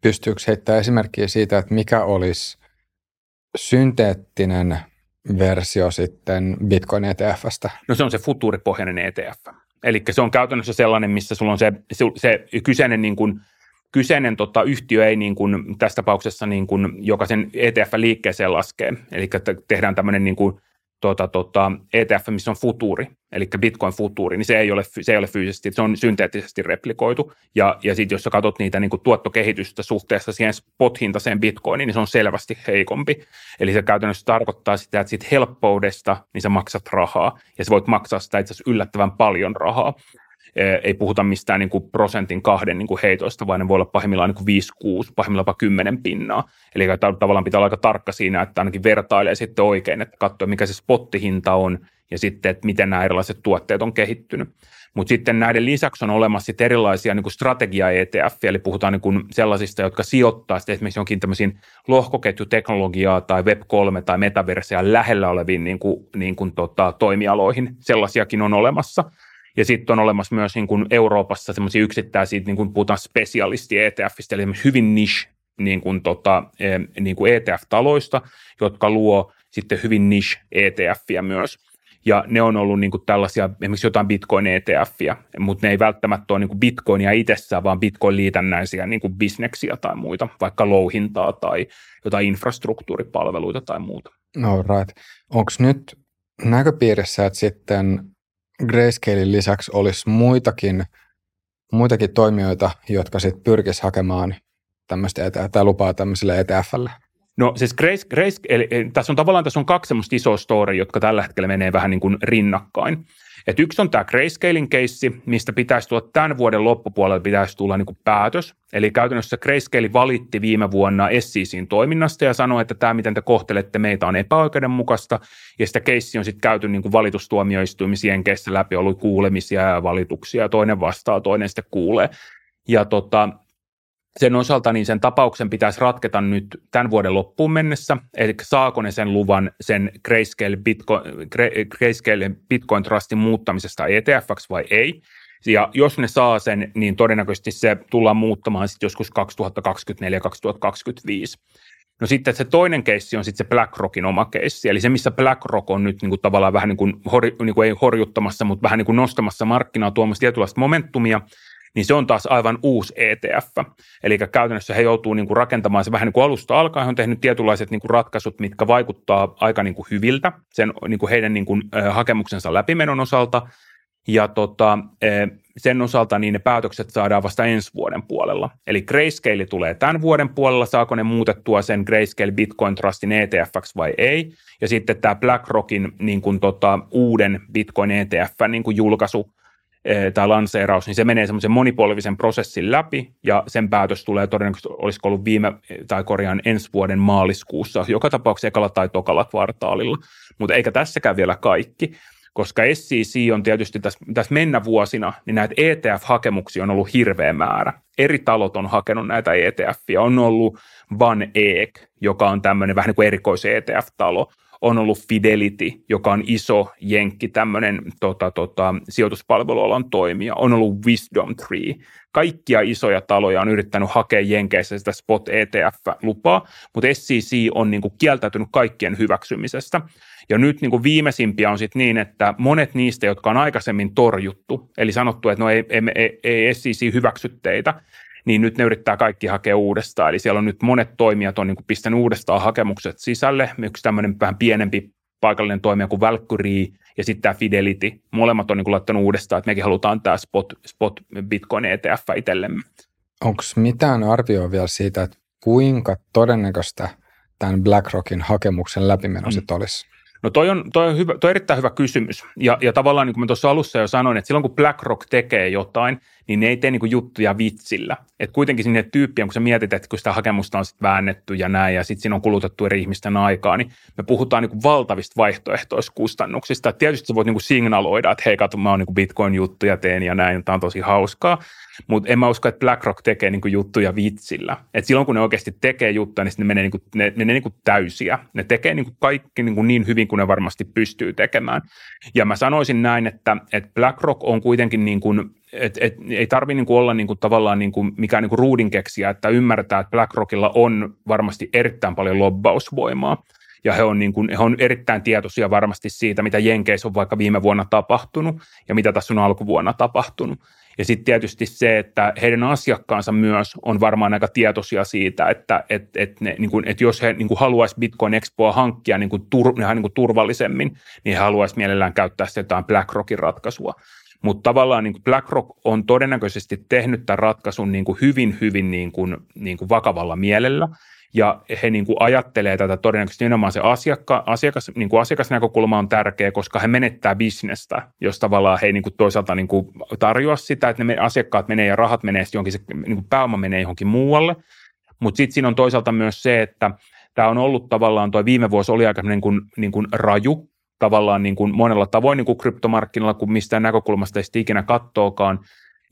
Pystyykö heittämään esimerkkiä siitä, että mikä olisi synteettinen versio sitten Bitcoin ETFstä? No se on se futuuripohjainen ETF. Eli se on käytännössä sellainen, missä sulla on se, se, se kyseinen, niin kuin, kyseinen tota, yhtiö ei niin kuin, tässä tapauksessa, niin kuin, joka sen ETF liikkeeseen laskee. Eli tehdään tämmöinen niin kuin, tuota, tuota, ETF, missä on futuuri, eli Bitcoin futuuri, niin se ei ole, se ei ole fyysisesti, se on synteettisesti replikoitu. Ja, ja sitten jos sä katsot niitä niin kuin tuottokehitystä suhteessa siihen spot-hintaiseen Bitcoiniin, niin se on selvästi heikompi. Eli se käytännössä tarkoittaa sitä, että siitä helppoudesta niin sä maksat rahaa, ja sä voit maksaa sitä itse asiassa yllättävän paljon rahaa ei puhuta mistään niin kuin prosentin kahden niin kuin heitoista, vaan ne voi olla pahimmillaan niin 5-6, pahimmillaan jopa 10 pinnaa. Eli tavallaan pitää olla aika tarkka siinä, että ainakin vertailee sitten oikein, että katsoo mikä se spottihinta on ja sitten, että miten nämä erilaiset tuotteet on kehittynyt. Mutta sitten näiden lisäksi on olemassa erilaisia niin strategia-ETF, eli puhutaan niin kuin sellaisista, jotka sijoittaa sitten esimerkiksi jonkin tämmöisiin lohkoketjuteknologiaa tai Web3 tai metaversia lähellä oleviin niin kuin, niin kuin tota, toimialoihin. Sellaisiakin on olemassa. Ja sitten on olemassa myös niin kuin Euroopassa semmoisia yksittäisiä, niin kuin puhutaan spesialisti ETFistä, eli hyvin niche niin kuin tota, niin kuin ETF-taloista, jotka luo sitten hyvin niche ETFiä myös. Ja ne on ollut niin kuin tällaisia, esimerkiksi jotain bitcoin ETFiä, mutta ne ei välttämättä ole niin kuin bitcoinia itsessään, vaan bitcoin-liitännäisiä niin kuin bisneksiä tai muita, vaikka louhintaa tai jotain infrastruktuuripalveluita tai muuta. No right. Onko nyt näköpiirissä, että sitten Grayscalein lisäksi olisi muitakin, muitakin toimijoita, jotka sitten pyrkisivät hakemaan tämmöistä e tai lupaa tämmöiselle ETFlle? No siis Grace, Grace, eli, tässä on tavallaan tässä on kaksi semmoista isoa story, jotka tällä hetkellä menee vähän niin kuin rinnakkain. Et yksi on tämä Grayscalein keissi, mistä pitäisi tulla tämän vuoden loppupuolella pitäisi tulla niin päätös. Eli käytännössä Grayscale valitti viime vuonna SECin toiminnasta ja sanoi, että tämä, miten te kohtelette meitä, on epäoikeudenmukaista. Ja sitä keissi on sitten käyty niin kuin valitustuomioistuimisen keessä läpi, ollut kuulemisia ja valituksia. Toinen vastaa, toinen sitten kuulee. Ja tota, sen osalta niin sen tapauksen pitäisi ratketa nyt tämän vuoden loppuun mennessä, eli saako ne sen luvan sen Grayscale Bitcoin, Grayscale Bitcoin Trustin muuttamisesta ETFksi vai ei. Ja jos ne saa sen, niin todennäköisesti se tullaan muuttamaan sitten joskus 2024-2025. No sitten se toinen keissi on sitten se BlackRockin oma keissi, eli se missä BlackRock on nyt niin kuin tavallaan vähän niin kuin, hor, niin kuin ei horjuttamassa, mutta vähän niin kuin nostamassa markkinaa tuomassa tietynlaista momentumia, niin se on taas aivan uusi ETF. Eli käytännössä he joutuu niin kuin rakentamaan se vähän niin kuin alusta alkaen. He on tehnyt tietynlaiset niin kuin ratkaisut, mitkä vaikuttaa aika niin kuin hyviltä sen niin kuin heidän niin kuin, hakemuksensa läpimenon osalta. Ja tota, sen osalta niin ne päätökset saadaan vasta ensi vuoden puolella. Eli Grayscale tulee tämän vuoden puolella, saako ne muutettua sen Grayscale Bitcoin Trustin ETFX vai ei. Ja sitten tämä BlackRockin niin kuin tota, uuden Bitcoin ETF niin julkaisu tai lanseeraus, niin se menee semmoisen monipolvisen prosessin läpi, ja sen päätös tulee todennäköisesti, olisiko ollut viime, tai korjaan ensi vuoden maaliskuussa, joka tapauksessa ekalla tai tokalla kvartaalilla. Mutta eikä tässäkään vielä kaikki, koska SEC on tietysti tässä, tässä mennä vuosina, niin näitä ETF-hakemuksia on ollut hirveä määrä. Eri talot on hakenut näitä ETFiä. On ollut Van Eek, joka on tämmöinen vähän niin kuin erikois ETF-talo on ollut Fidelity, joka on iso jenkki, tämmöinen tota, tota, sijoituspalvelualan toimija, on ollut Wisdom Tree. Kaikkia isoja taloja on yrittänyt hakea jenkeissä sitä Spot ETF-lupaa, mutta SEC on niin kuin kieltäytynyt kaikkien hyväksymisestä. Ja nyt niin kuin viimeisimpiä on sitten niin, että monet niistä, jotka on aikaisemmin torjuttu, eli sanottu, että no ei, ei, ei, ei SEC hyväksy teitä, niin nyt ne yrittää kaikki hakea uudestaan. Eli siellä on nyt monet toimijat on niin kuin pistänyt uudestaan hakemukset sisälle. Yksi tämmöinen vähän pienempi paikallinen toimija kuin Valkyrie ja sitten tämä Fidelity. Molemmat on niin kuin laittanut uudestaan, että mekin halutaan tämä spot, spot Bitcoin ETF itsellemme. Onko mitään arvioa vielä siitä, että kuinka todennäköistä tämän BlackRockin hakemuksen läpimeno mm. sitten olisi? No toi on, toi on, hyvä, toi on erittäin hyvä kysymys. Ja, ja tavallaan niin kuin mä tuossa alussa jo sanoin, että silloin kun BlackRock tekee jotain, niin ne ei tee niin kuin juttuja vitsillä. Et kuitenkin sinne tyyppiä, kun sä mietit, että kun sitä hakemusta on sitten väännetty ja näin, ja sitten siinä on kulutettu eri ihmisten aikaa, niin me puhutaan niin kuin valtavista vaihtoehtoiskustannuksista. Et tietysti sä voit niin kuin signaloida, että hei, katso, mä oon niin Bitcoin-juttuja teen ja näin, tämä on tosi hauskaa. Mutta en mä usko, että BlackRock tekee niin kuin juttuja vitsillä. Et silloin kun ne oikeasti tekee juttuja, niin ne menee, niin kuin, ne, ne, ne niin kuin täysiä. Ne tekee niin kuin kaikki niin, kuin niin hyvin kuin ne varmasti pystyy tekemään. Ja mä sanoisin näin, että, että BlackRock on kuitenkin niin kuin et, et, ei tarvitse niinku olla niinku tavallaan niinku mikään niinku ruudinkeksiä, että ymmärtää, että BlackRockilla on varmasti erittäin paljon lobbausvoimaa. Ja he on, niin kuin, he on erittäin tietoisia varmasti siitä, mitä Jenkeissä on vaikka viime vuonna tapahtunut ja mitä tässä on alkuvuonna tapahtunut. Ja sitten tietysti se, että heidän asiakkaansa myös on varmaan aika tietoisia siitä, että et, et ne, niin kuin, et jos he niin haluaisi Bitcoin Expoa hankkia niin kuin tur, niin kuin turvallisemmin, niin he haluaisivat mielellään käyttää sitä jotain BlackRockin ratkaisua. Mutta tavallaan niin kuin BlackRock on todennäköisesti tehnyt tämän ratkaisun niin kuin hyvin, hyvin niin kuin, niin kuin vakavalla mielellä. Ja he niin kuin ajattelee tätä todennäköisesti nimenomaan se asiakka, asiakas, niin kuin asiakasnäkökulma on tärkeä, koska he menettää bisnestä, jos tavallaan he niin kuin toisaalta niin kuin tarjoa sitä, että ne asiakkaat menee ja rahat menee johonkin, se niin kuin pääoma menee johonkin muualle. Mutta sitten siinä on toisaalta myös se, että tämä on ollut tavallaan, tuo viime vuosi oli aika niin kuin, niin kuin raju, tavallaan niin kuin monella tavoin niin kuin kryptomarkkinoilla, kun mistään näkökulmasta ei ikinä kattookaan.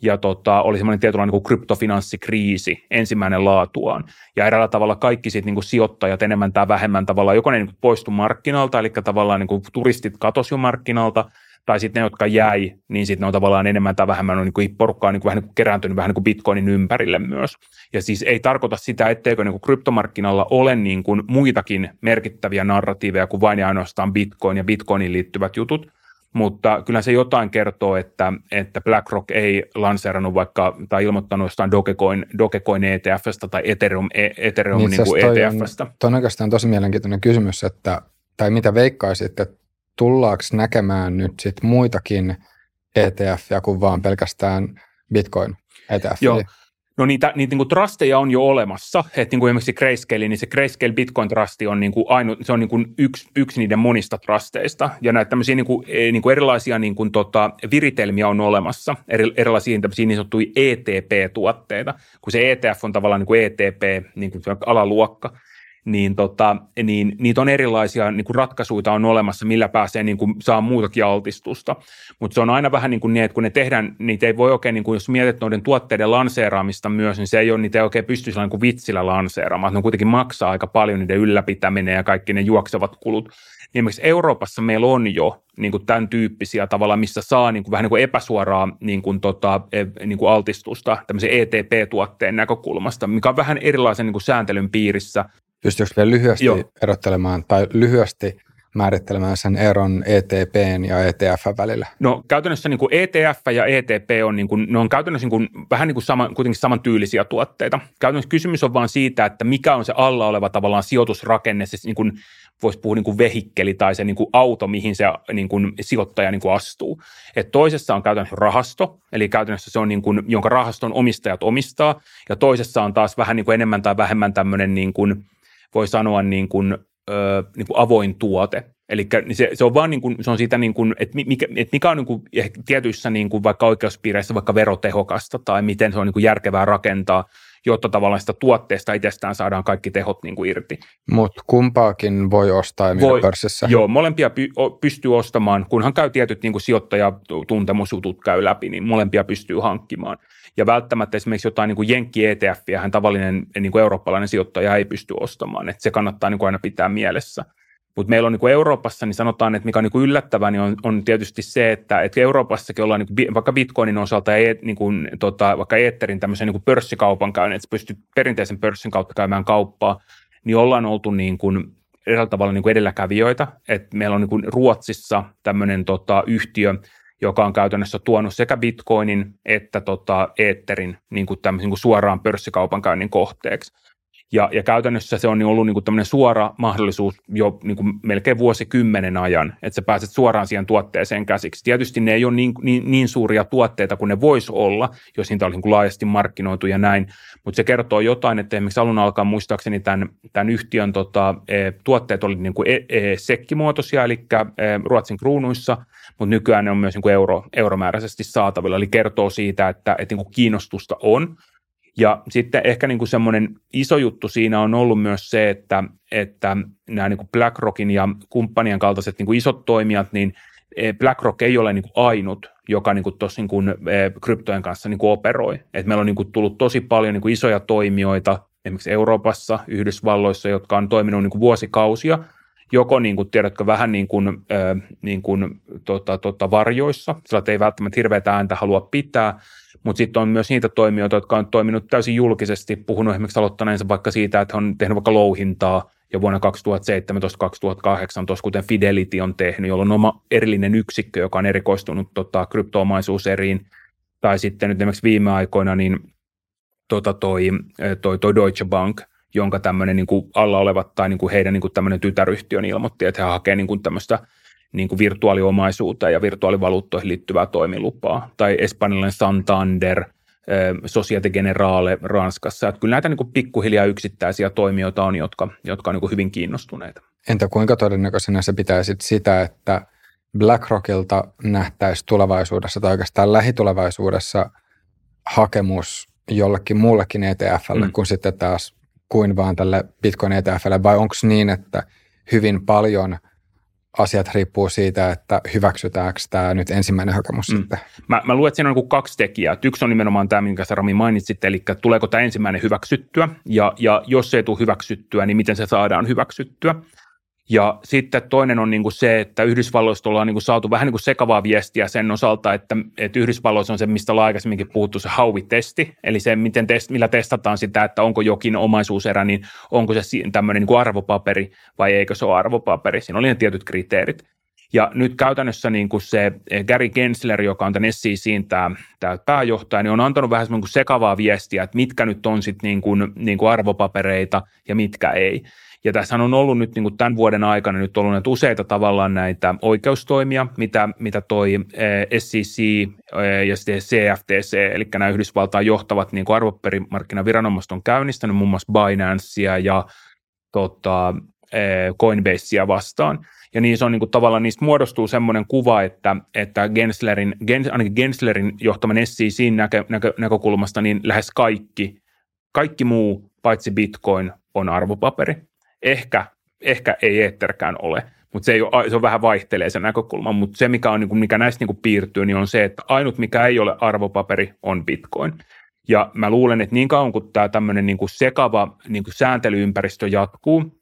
Ja tota, oli semmoinen tietynlainen niin kuin kryptofinanssikriisi, ensimmäinen laatuaan. Ja eräällä tavalla kaikki sit, niin kuin sijoittajat enemmän tai vähemmän tavallaan, joko ne niin kuin poistu markkinalta, eli tavallaan niin kuin turistit katosi jo markkinalta, tai sitten ne, jotka jäi, niin sitten ne on tavallaan enemmän tai vähemmän on niin kuin porukkaa niin kuin vähän niin kuin kerääntynyt vähän niin kuin bitcoinin ympärille myös. Ja siis ei tarkoita sitä, etteikö niin kuin kryptomarkkinalla ole niin kuin muitakin merkittäviä narratiiveja kuin vain ja ainoastaan bitcoin ja bitcoinin liittyvät jutut, mutta kyllä se jotain kertoo, että, että BlackRock ei lanseerannut vaikka tai ilmoittanut jostain Dogecoin, Dogecoin ETFstä tai Ethereum, e, Ethereum niin, niin kuin ETFstä. On, on tosi mielenkiintoinen kysymys, että, tai mitä veikkaisit, että tullaanko näkemään nyt sit muitakin ETF kuin vaan pelkästään Bitcoin ETF. Joo, No niitä, niitä niin kuin trusteja on jo olemassa, että niin kuin esimerkiksi Grayscale, niin se Grayscale Bitcoin Trusti on niin kuin ainu, se on niin kuin yksi, yksi niiden monista trusteista, ja näitä tämmöisiä niin kuin, e, niin kuin erilaisia niin kuin tota, viritelmiä on olemassa, eri, erilaisia tämmöisiä niin sanottuja ETP-tuotteita, kun se ETF on tavallaan niin kuin ETP, niin kuin alaluokka, niin, tota, niin niitä on erilaisia niin kuin ratkaisuja on olemassa, millä pääsee niin kuin, saa muutakin altistusta. Mutta se on aina vähän niin, kuin niin, että kun ne tehdään, niitä ei voi oikein, niin kuin, jos mietit noiden tuotteiden lanseeraamista myös, niin se ei ole, niitä ei oikein pysty niin kuin vitsillä lanseeraamaan. Ne kuitenkin maksaa aika paljon niiden ylläpitäminen ja kaikki ne juoksevat kulut. Niin esimerkiksi Euroopassa meillä on jo niin kuin tämän tyyppisiä tavalla, missä saa niin kuin, vähän niin kuin epäsuoraa niin kuin, tota, e, niin kuin altistusta tämmöisen ETP-tuotteen näkökulmasta, mikä on vähän erilaisen niin kuin sääntelyn piirissä Pystyykö vielä lyhyesti Joo. erottelemaan tai lyhyesti määrittelemään sen eron ETPn ja ETF välillä? No käytännössä niin kuin ETF ja ETP on, niin kuin, ne on käytännössä niin kuin, vähän niin kuin sama, kuitenkin samantyylisiä tuotteita. Käytännössä kysymys on vain siitä, että mikä on se alla oleva tavallaan sijoitusrakenne, se niin kuin, voisi puhua niin kuin vehikkeli tai se niin kuin auto, mihin se niin kuin sijoittaja niin kuin astuu. Et toisessa on käytännössä rahasto, eli käytännössä se on, niin kuin, jonka rahaston omistajat omistaa, ja toisessa on taas vähän niin kuin enemmän tai vähemmän tämmöinen niin kuin – voi sanoa niin kuin, ö, niin kuin avoin tuote. Eli se, se, on vaan niin kuin, se on siitä, niin kuin, että, mikä, että mikä on niin kuin, tietyissä niin kuin vaikka oikeuspiireissä vaikka verotehokasta tai miten se on niin kuin järkevää rakentaa, jotta tavallaan sitä tuotteesta itsestään saadaan kaikki tehot niin kuin irti. Mutta kumpaakin voi ostaa voi, pörssissä? Joo, molempia py, pystyy ostamaan, kunhan käy tietyt niin kuin sijoittajatuntemusjutut käy läpi, niin molempia pystyy hankkimaan. Ja välttämättä esimerkiksi jotain niin kuin Jenkki ETF, hän tavallinen niin kuin eurooppalainen sijoittaja ei pysty ostamaan. Että se kannattaa niin kuin aina pitää mielessä. Mutta meillä on niin kuin Euroopassa, niin sanotaan, että mikä on niin kuin yllättävää, niin on, on tietysti se, että, että Euroopassakin ollaan niin kuin, vaikka Bitcoinin osalta ja niin kuin, tota, vaikka Etherin tämmöisen niin kuin pörssikaupan käyn, että pystyy perinteisen pörssin kautta käymään kauppaa, niin ollaan oltu niin kuin eräällä tavalla niin kuin edelläkävijöitä. että meillä on niin kuin Ruotsissa tämmöinen tota, yhtiö, joka on käytännössä tuonut sekä bitcoinin että tota Etherin niin kuin niin kuin suoraan pörssikaupankäynnin kohteeksi. Ja, ja käytännössä se on ollut niin kuin tämmöinen suora mahdollisuus jo niin kuin melkein vuosikymmenen ajan, että sä pääset suoraan siihen tuotteeseen käsiksi. Tietysti ne ei ole niin, niin, niin suuria tuotteita kuin ne voisi olla, jos niitä olisi niin kuin laajasti markkinoitu ja näin, mutta se kertoo jotain, että esimerkiksi alun alkaen muistaakseni tämän, tämän yhtiön tota, e, tuotteet olivat niin kuin e, e, sekkimuotoisia, eli e, Ruotsin kruunuissa, mutta nykyään ne on myös niin kuin euro, euromääräisesti saatavilla, eli kertoo siitä, että, että niin kuin kiinnostusta on, ja sitten ehkä niin kuin semmoinen iso juttu siinä on ollut myös se, että, että nämä niin kuin BlackRockin ja kumppanien kaltaiset niin kuin isot toimijat, niin e, BlackRock ei ole niin kuin ainut, joka niin tuossa niin e, kryptojen kanssa niin kuin operoi. Et meillä on niin kuin tullut tosi paljon niin kuin isoja toimijoita, esimerkiksi Euroopassa, Yhdysvalloissa, jotka on toiminut niin kuin vuosikausia, joko niin kuin, tiedätkö, vähän niin kuin, äh, niin kuin tota, tota, varjoissa, sillä ei välttämättä hirveätä ääntä halua pitää, mutta sitten on myös niitä toimijoita, jotka on toiminut täysin julkisesti, puhunut esimerkiksi aloittaneensa vaikka siitä, että on tehnyt vaikka louhintaa jo vuonna 2017-2018, kuten Fidelity on tehnyt, jolla on oma erillinen yksikkö, joka on erikoistunut tota, kryptoomaisuuseriin, tai sitten nyt esimerkiksi viime aikoina niin tota, toi, toi, toi Deutsche Bank, jonka tämmöinen niin alla olevat tai niin kuin heidän niin kuin tämmöinen tytäryhtiön ilmoitti, että he hakevat niin tämmöistä niin kuin virtuaaliomaisuuteen ja virtuaalivaluuttoihin liittyvää toimilupaa, tai espanjalainen Santander, Societe Generale Ranskassa. Että kyllä näitä niin kuin pikkuhiljaa yksittäisiä toimijoita on, jotka, jotka on niin kuin hyvin kiinnostuneita. Entä kuinka todennäköisenä se pitää sitä, että BlackRockilta nähtäisi tulevaisuudessa tai oikeastaan lähitulevaisuudessa hakemus jollekin muullekin ETFlle mm. kuin sitten taas kuin vaan tälle Bitcoin ETFlle, vai onko niin, että hyvin paljon – asiat riippuu siitä, että hyväksytäänkö tämä nyt ensimmäinen hakemus mm. sitten. Mä, mä luulen, että siinä on niin kaksi tekijää. Yksi on nimenomaan tämä, minkä sä Rami mainitsit, eli tuleeko tämä ensimmäinen hyväksyttyä, ja, ja jos se ei tule hyväksyttyä, niin miten se saadaan hyväksyttyä. Ja sitten toinen on niin kuin se, että Yhdysvalloista ollaan niin kuin saatu vähän niin kuin sekavaa viestiä sen osalta, että, että Yhdysvalloissa on se, mistä ollaan aikaisemminkin puhuttu, se Howie-testi, eli se, miten test, millä testataan sitä, että onko jokin omaisuuserä, niin onko se tämmöinen niin kuin arvopaperi vai eikö se ole arvopaperi. Siinä oli ne tietyt kriteerit. Ja nyt käytännössä niin kuin se Gary Gensler, joka on tämän SECin tämä, tämä pääjohtaja, niin on antanut vähän kuin sekavaa viestiä, että mitkä nyt on sitten niin kuin, niin kuin arvopapereita ja mitkä ei. Ja tässä on ollut nyt niin kuin tämän vuoden aikana nyt ollut näitä useita tavallaan näitä oikeustoimia, mitä, mitä toi eh, SEC eh, ja CFTC, eli nämä Yhdysvaltain johtavat niin arvopaperimarkkinaviranomaiset on käynnistänyt muun muassa Binancea ja tota, eh, Coinbasea vastaan. Ja niissä on niin kuin, tavallaan niistä muodostuu semmoinen kuva, että, että Genslerin, Gens, ainakin Genslerin johtaman SECin näkö, näkö, näkökulmasta niin lähes kaikki, kaikki muu paitsi Bitcoin on arvopaperi. Ehkä, ehkä ei Etherkään ole, mutta se, ei ole, se on vähän vaihtelee se näkökulma, mutta se mikä, on, niin kuin, mikä näistä niin kuin piirtyy, niin on se, että ainut mikä ei ole arvopaperi on Bitcoin. Ja mä luulen, että niin kauan kuin tämä tämmöinen niin kuin sekava niin kuin sääntelyympäristö jatkuu,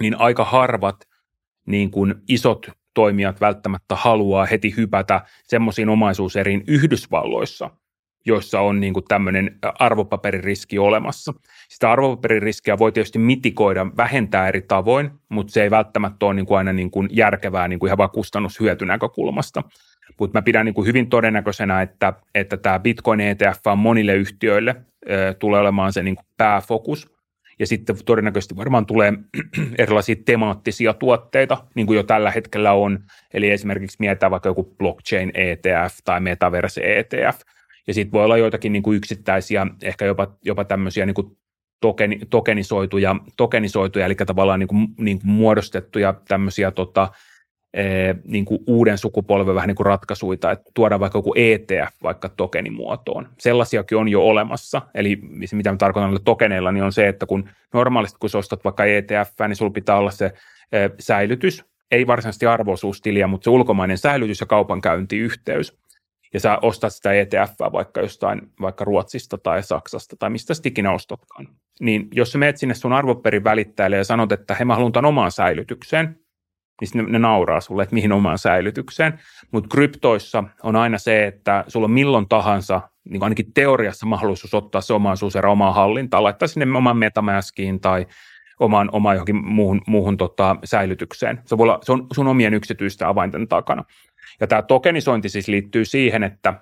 niin aika harvat niin kuin isot toimijat välttämättä haluaa heti hypätä semmoisiin omaisuuseriin Yhdysvalloissa, joissa on niin kuin tämmöinen arvopapeririski olemassa. Sitä arvopapeririskiä voi tietysti mitikoida, vähentää eri tavoin, mutta se ei välttämättä ole niin kuin aina niin kuin järkevää niin kuin ihan vaan kustannushyötynäkökulmasta. Mutta mä pidän niin kuin hyvin todennäköisenä, että, että tämä Bitcoin ETF on monille yhtiöille tulee olemaan se niin kuin pääfokus – ja sitten todennäköisesti varmaan tulee erilaisia temaattisia tuotteita, niin kuin jo tällä hetkellä on. Eli esimerkiksi mietitään vaikka joku blockchain ETF tai metaverse ETF. Ja sitten voi olla joitakin niin kuin yksittäisiä, ehkä jopa, jopa tämmöisiä niin kuin tokeni, tokenisoituja, tokenisoituja, eli tavallaan niin kuin, niin kuin muodostettuja tämmöisiä tota, niin kuin uuden sukupolven vähän niin kuin ratkaisuita, että tuodaan vaikka joku ETF vaikka tokenimuotoon. Sellaisiakin on jo olemassa, eli mitä mä tarkoitan tokeneilla, niin on se, että kun normaalisti kun sä ostat vaikka ETF, niin sulla pitää olla se säilytys, ei varsinaisesti arvoisuustiliä, mutta se ulkomainen säilytys ja kaupankäyntiyhteys. Ja sä ostat sitä ETF vaikka jostain, vaikka Ruotsista tai Saksasta tai mistä sitten ikinä ostotkaan. Niin jos sä menet sinne sun arvoperin välittäjälle ja sanot, että he mä haluan omaan säilytykseen, niin ne, ne nauraa sulle, että mihin omaan säilytykseen. Mutta kryptoissa on aina se, että sulla on milloin tahansa, niin ainakin teoriassa mahdollisuus ottaa se omaisuus erä omaan hallintaan, laittaa sinne oman metamaskiin tai omaan, omaan johonkin muuhun, muuhun tota, säilytykseen. Se, voi olla, se on sun omien yksityistä avainten takana. Ja tämä tokenisointi siis liittyy siihen, että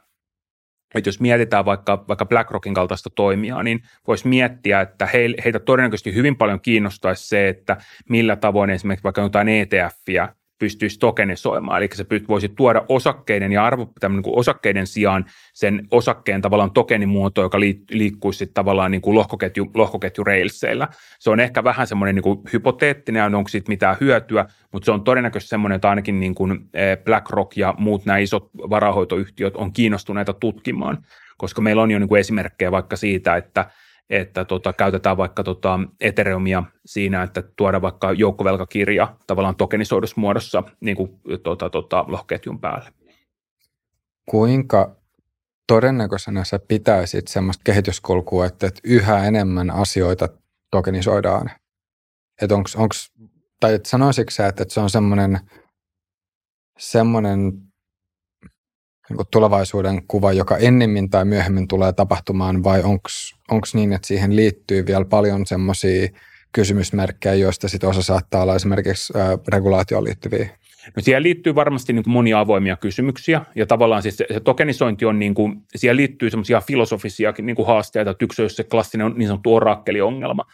että jos mietitään vaikka, vaikka BlackRockin kaltaista toimijaa, niin voisi miettiä, että heitä todennäköisesti hyvin paljon kiinnostaisi se, että millä tavoin esimerkiksi vaikka jotain ETFiä pystyisi tokenisoimaan, eli se voisi tuoda osakkeiden ja arvo, niin kuin osakkeiden sijaan sen osakkeen tavallaan tokenimuoto, joka liikkuisi tavallaan niin kuin lohkoketju, lohkoketju railseillä. Se on ehkä vähän semmoinen niin kuin hypoteettinen, onko siitä mitään hyötyä, mutta se on todennäköisesti semmoinen, että ainakin niin kuin eh, BlackRock ja muut nämä isot varahoitoyhtiöt on kiinnostuneita tutkimaan, koska meillä on jo niin kuin esimerkkejä vaikka siitä, että että tota, käytetään vaikka tota Ethereumia siinä, että tuodaan vaikka joukkovelkakirja tavallaan tokenisoidussa muodossa niin kuin, tota, tota, lohketjun päälle. Kuinka todennäköisenä sä pitäisit semmoista kehityskulkua, että, että yhä enemmän asioita tokenisoidaan? Että onks, onks, tai että sanoisitko sä, että, että se on semmoinen niin tulevaisuuden kuva, joka ennemmin tai myöhemmin tulee tapahtumaan, vai onko niin, että siihen liittyy vielä paljon semmoisia kysymysmerkkejä, joista sitten osa saattaa olla esimerkiksi ää, regulaatioon liittyviä? No siihen liittyy varmasti niin kuin monia avoimia kysymyksiä, ja tavallaan siis se, se tokenisointi on, niin kuin, siihen liittyy semmoisia filosofisia niin kuin haasteita, että yksi on se klassinen niin sanottu orakkeliongelma,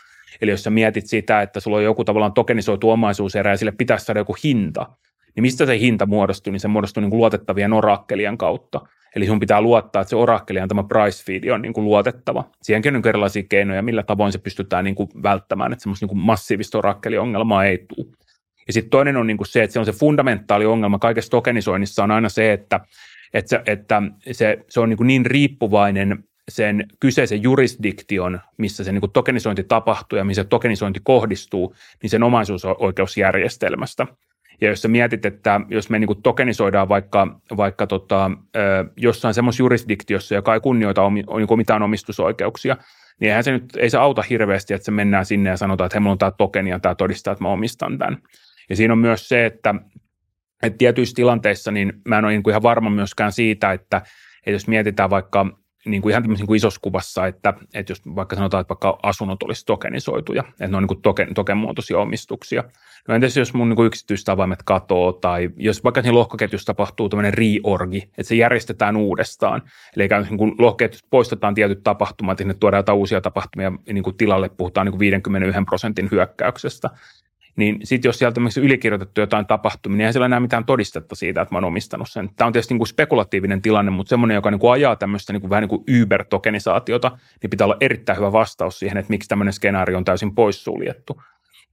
Eli jos sä mietit sitä, että sulla on joku tavallaan tokenisoitu omaisuuserä ja sille pitäisi saada joku hinta, niin mistä se hinta muodostuu, niin se muodostuu niin kuin luotettavien orakkelien kautta. Eli sun pitää luottaa, että se orakkelian tämä price feed on niin kuin luotettava. Siihenkin on niin erilaisia keinoja, millä tavoin se pystytään niin kuin välttämään, että semmoista niin kuin massiivista orakkeliongelmaa ei tule. Ja sitten toinen on niin kuin se, että se on se fundamentaali ongelma kaikessa tokenisoinnissa on aina se, että, että se, että se, se on niin, kuin niin riippuvainen sen kyseisen jurisdiktion, missä se niin tokenisointi tapahtuu ja missä tokenisointi kohdistuu, niin sen omaisuusoikeusjärjestelmästä. Ja jos sä mietit, että jos me niin tokenisoidaan vaikka, vaikka tota, jossain semmoisessa jurisdiktiossa, joka ei kunnioita omi, niin mitään omistusoikeuksia, niin eihän se nyt, ei se auta hirveästi, että se mennään sinne ja sanotaan, että hei, mulla on tämä tokeni ja tämä todistaa, että mä omistan tämän. Ja siinä on myös se, että, että tietyissä tilanteissa, niin mä en ole niin ihan varma myöskään siitä, että, että jos mietitään vaikka niin kuin ihan niin kuin isossa kuvassa, että, että jos vaikka sanotaan, että vaikka asunnot olisi tokenisoituja, että ne on niin token, tokenmuotoisia omistuksia. No entäs jos mun niin kuin yksityistavaimet katoo tai jos vaikka siinä lohkoketjussa tapahtuu tämmöinen reorgi, että se järjestetään uudestaan. Eli niin kuin lohkoketjussa poistetaan tietyt tapahtumat ja ne tuodaan jotain uusia tapahtumia niin kuin tilalle puhutaan niin kuin 51 prosentin hyökkäyksestä niin sitten jos sieltä on ylikirjoitettu jotain tapahtumia, niin eihän siellä enää mitään todistetta siitä, että mä oon omistanut sen. Tämä on tietysti niin kuin spekulatiivinen tilanne, mutta semmoinen, joka niin kuin ajaa tämmöistä niin kuin vähän niin kuin Uber-tokenisaatiota, niin pitää olla erittäin hyvä vastaus siihen, että miksi tämmöinen skenaario on täysin poissuljettu.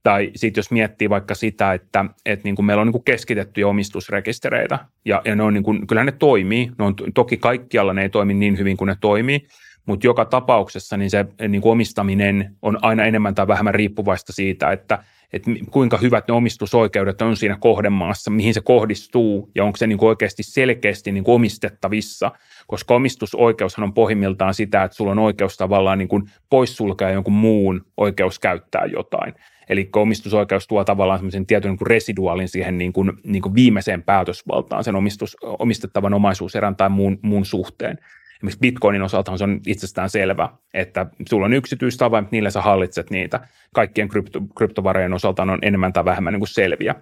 Tai sitten jos miettii vaikka sitä, että, että niin kuin meillä on niin kuin keskitettyjä omistusrekistereitä, ja, ja ne on niin kuin, kyllä ne toimii, ne on, toki kaikkialla ne ei toimi niin hyvin kuin ne toimii, mutta joka tapauksessa niin se niin kuin omistaminen on aina enemmän tai vähemmän riippuvaista siitä, että että kuinka hyvät ne omistusoikeudet on siinä kohdemaassa, mihin se kohdistuu ja onko se niin kuin oikeasti selkeästi niin kuin omistettavissa, koska omistusoikeushan on pohjimmiltaan sitä, että sulla on oikeus tavallaan niin kuin poissulkea jonkun muun oikeus käyttää jotain. Eli omistusoikeus tuo tavallaan semmoisen tietyn niin kuin residuaalin siihen niin kuin, niin kuin viimeiseen päätösvaltaan sen omistus, omistettavan omaisuuserän tai muun, muun suhteen. Esimerkiksi Bitcoinin osalta se on itsestään selvä, että sulla on yksityistavain, niillä sä hallitset niitä. Kaikkien krypto, kryptovarojen osalta on enemmän tai vähemmän niin kuin selviä.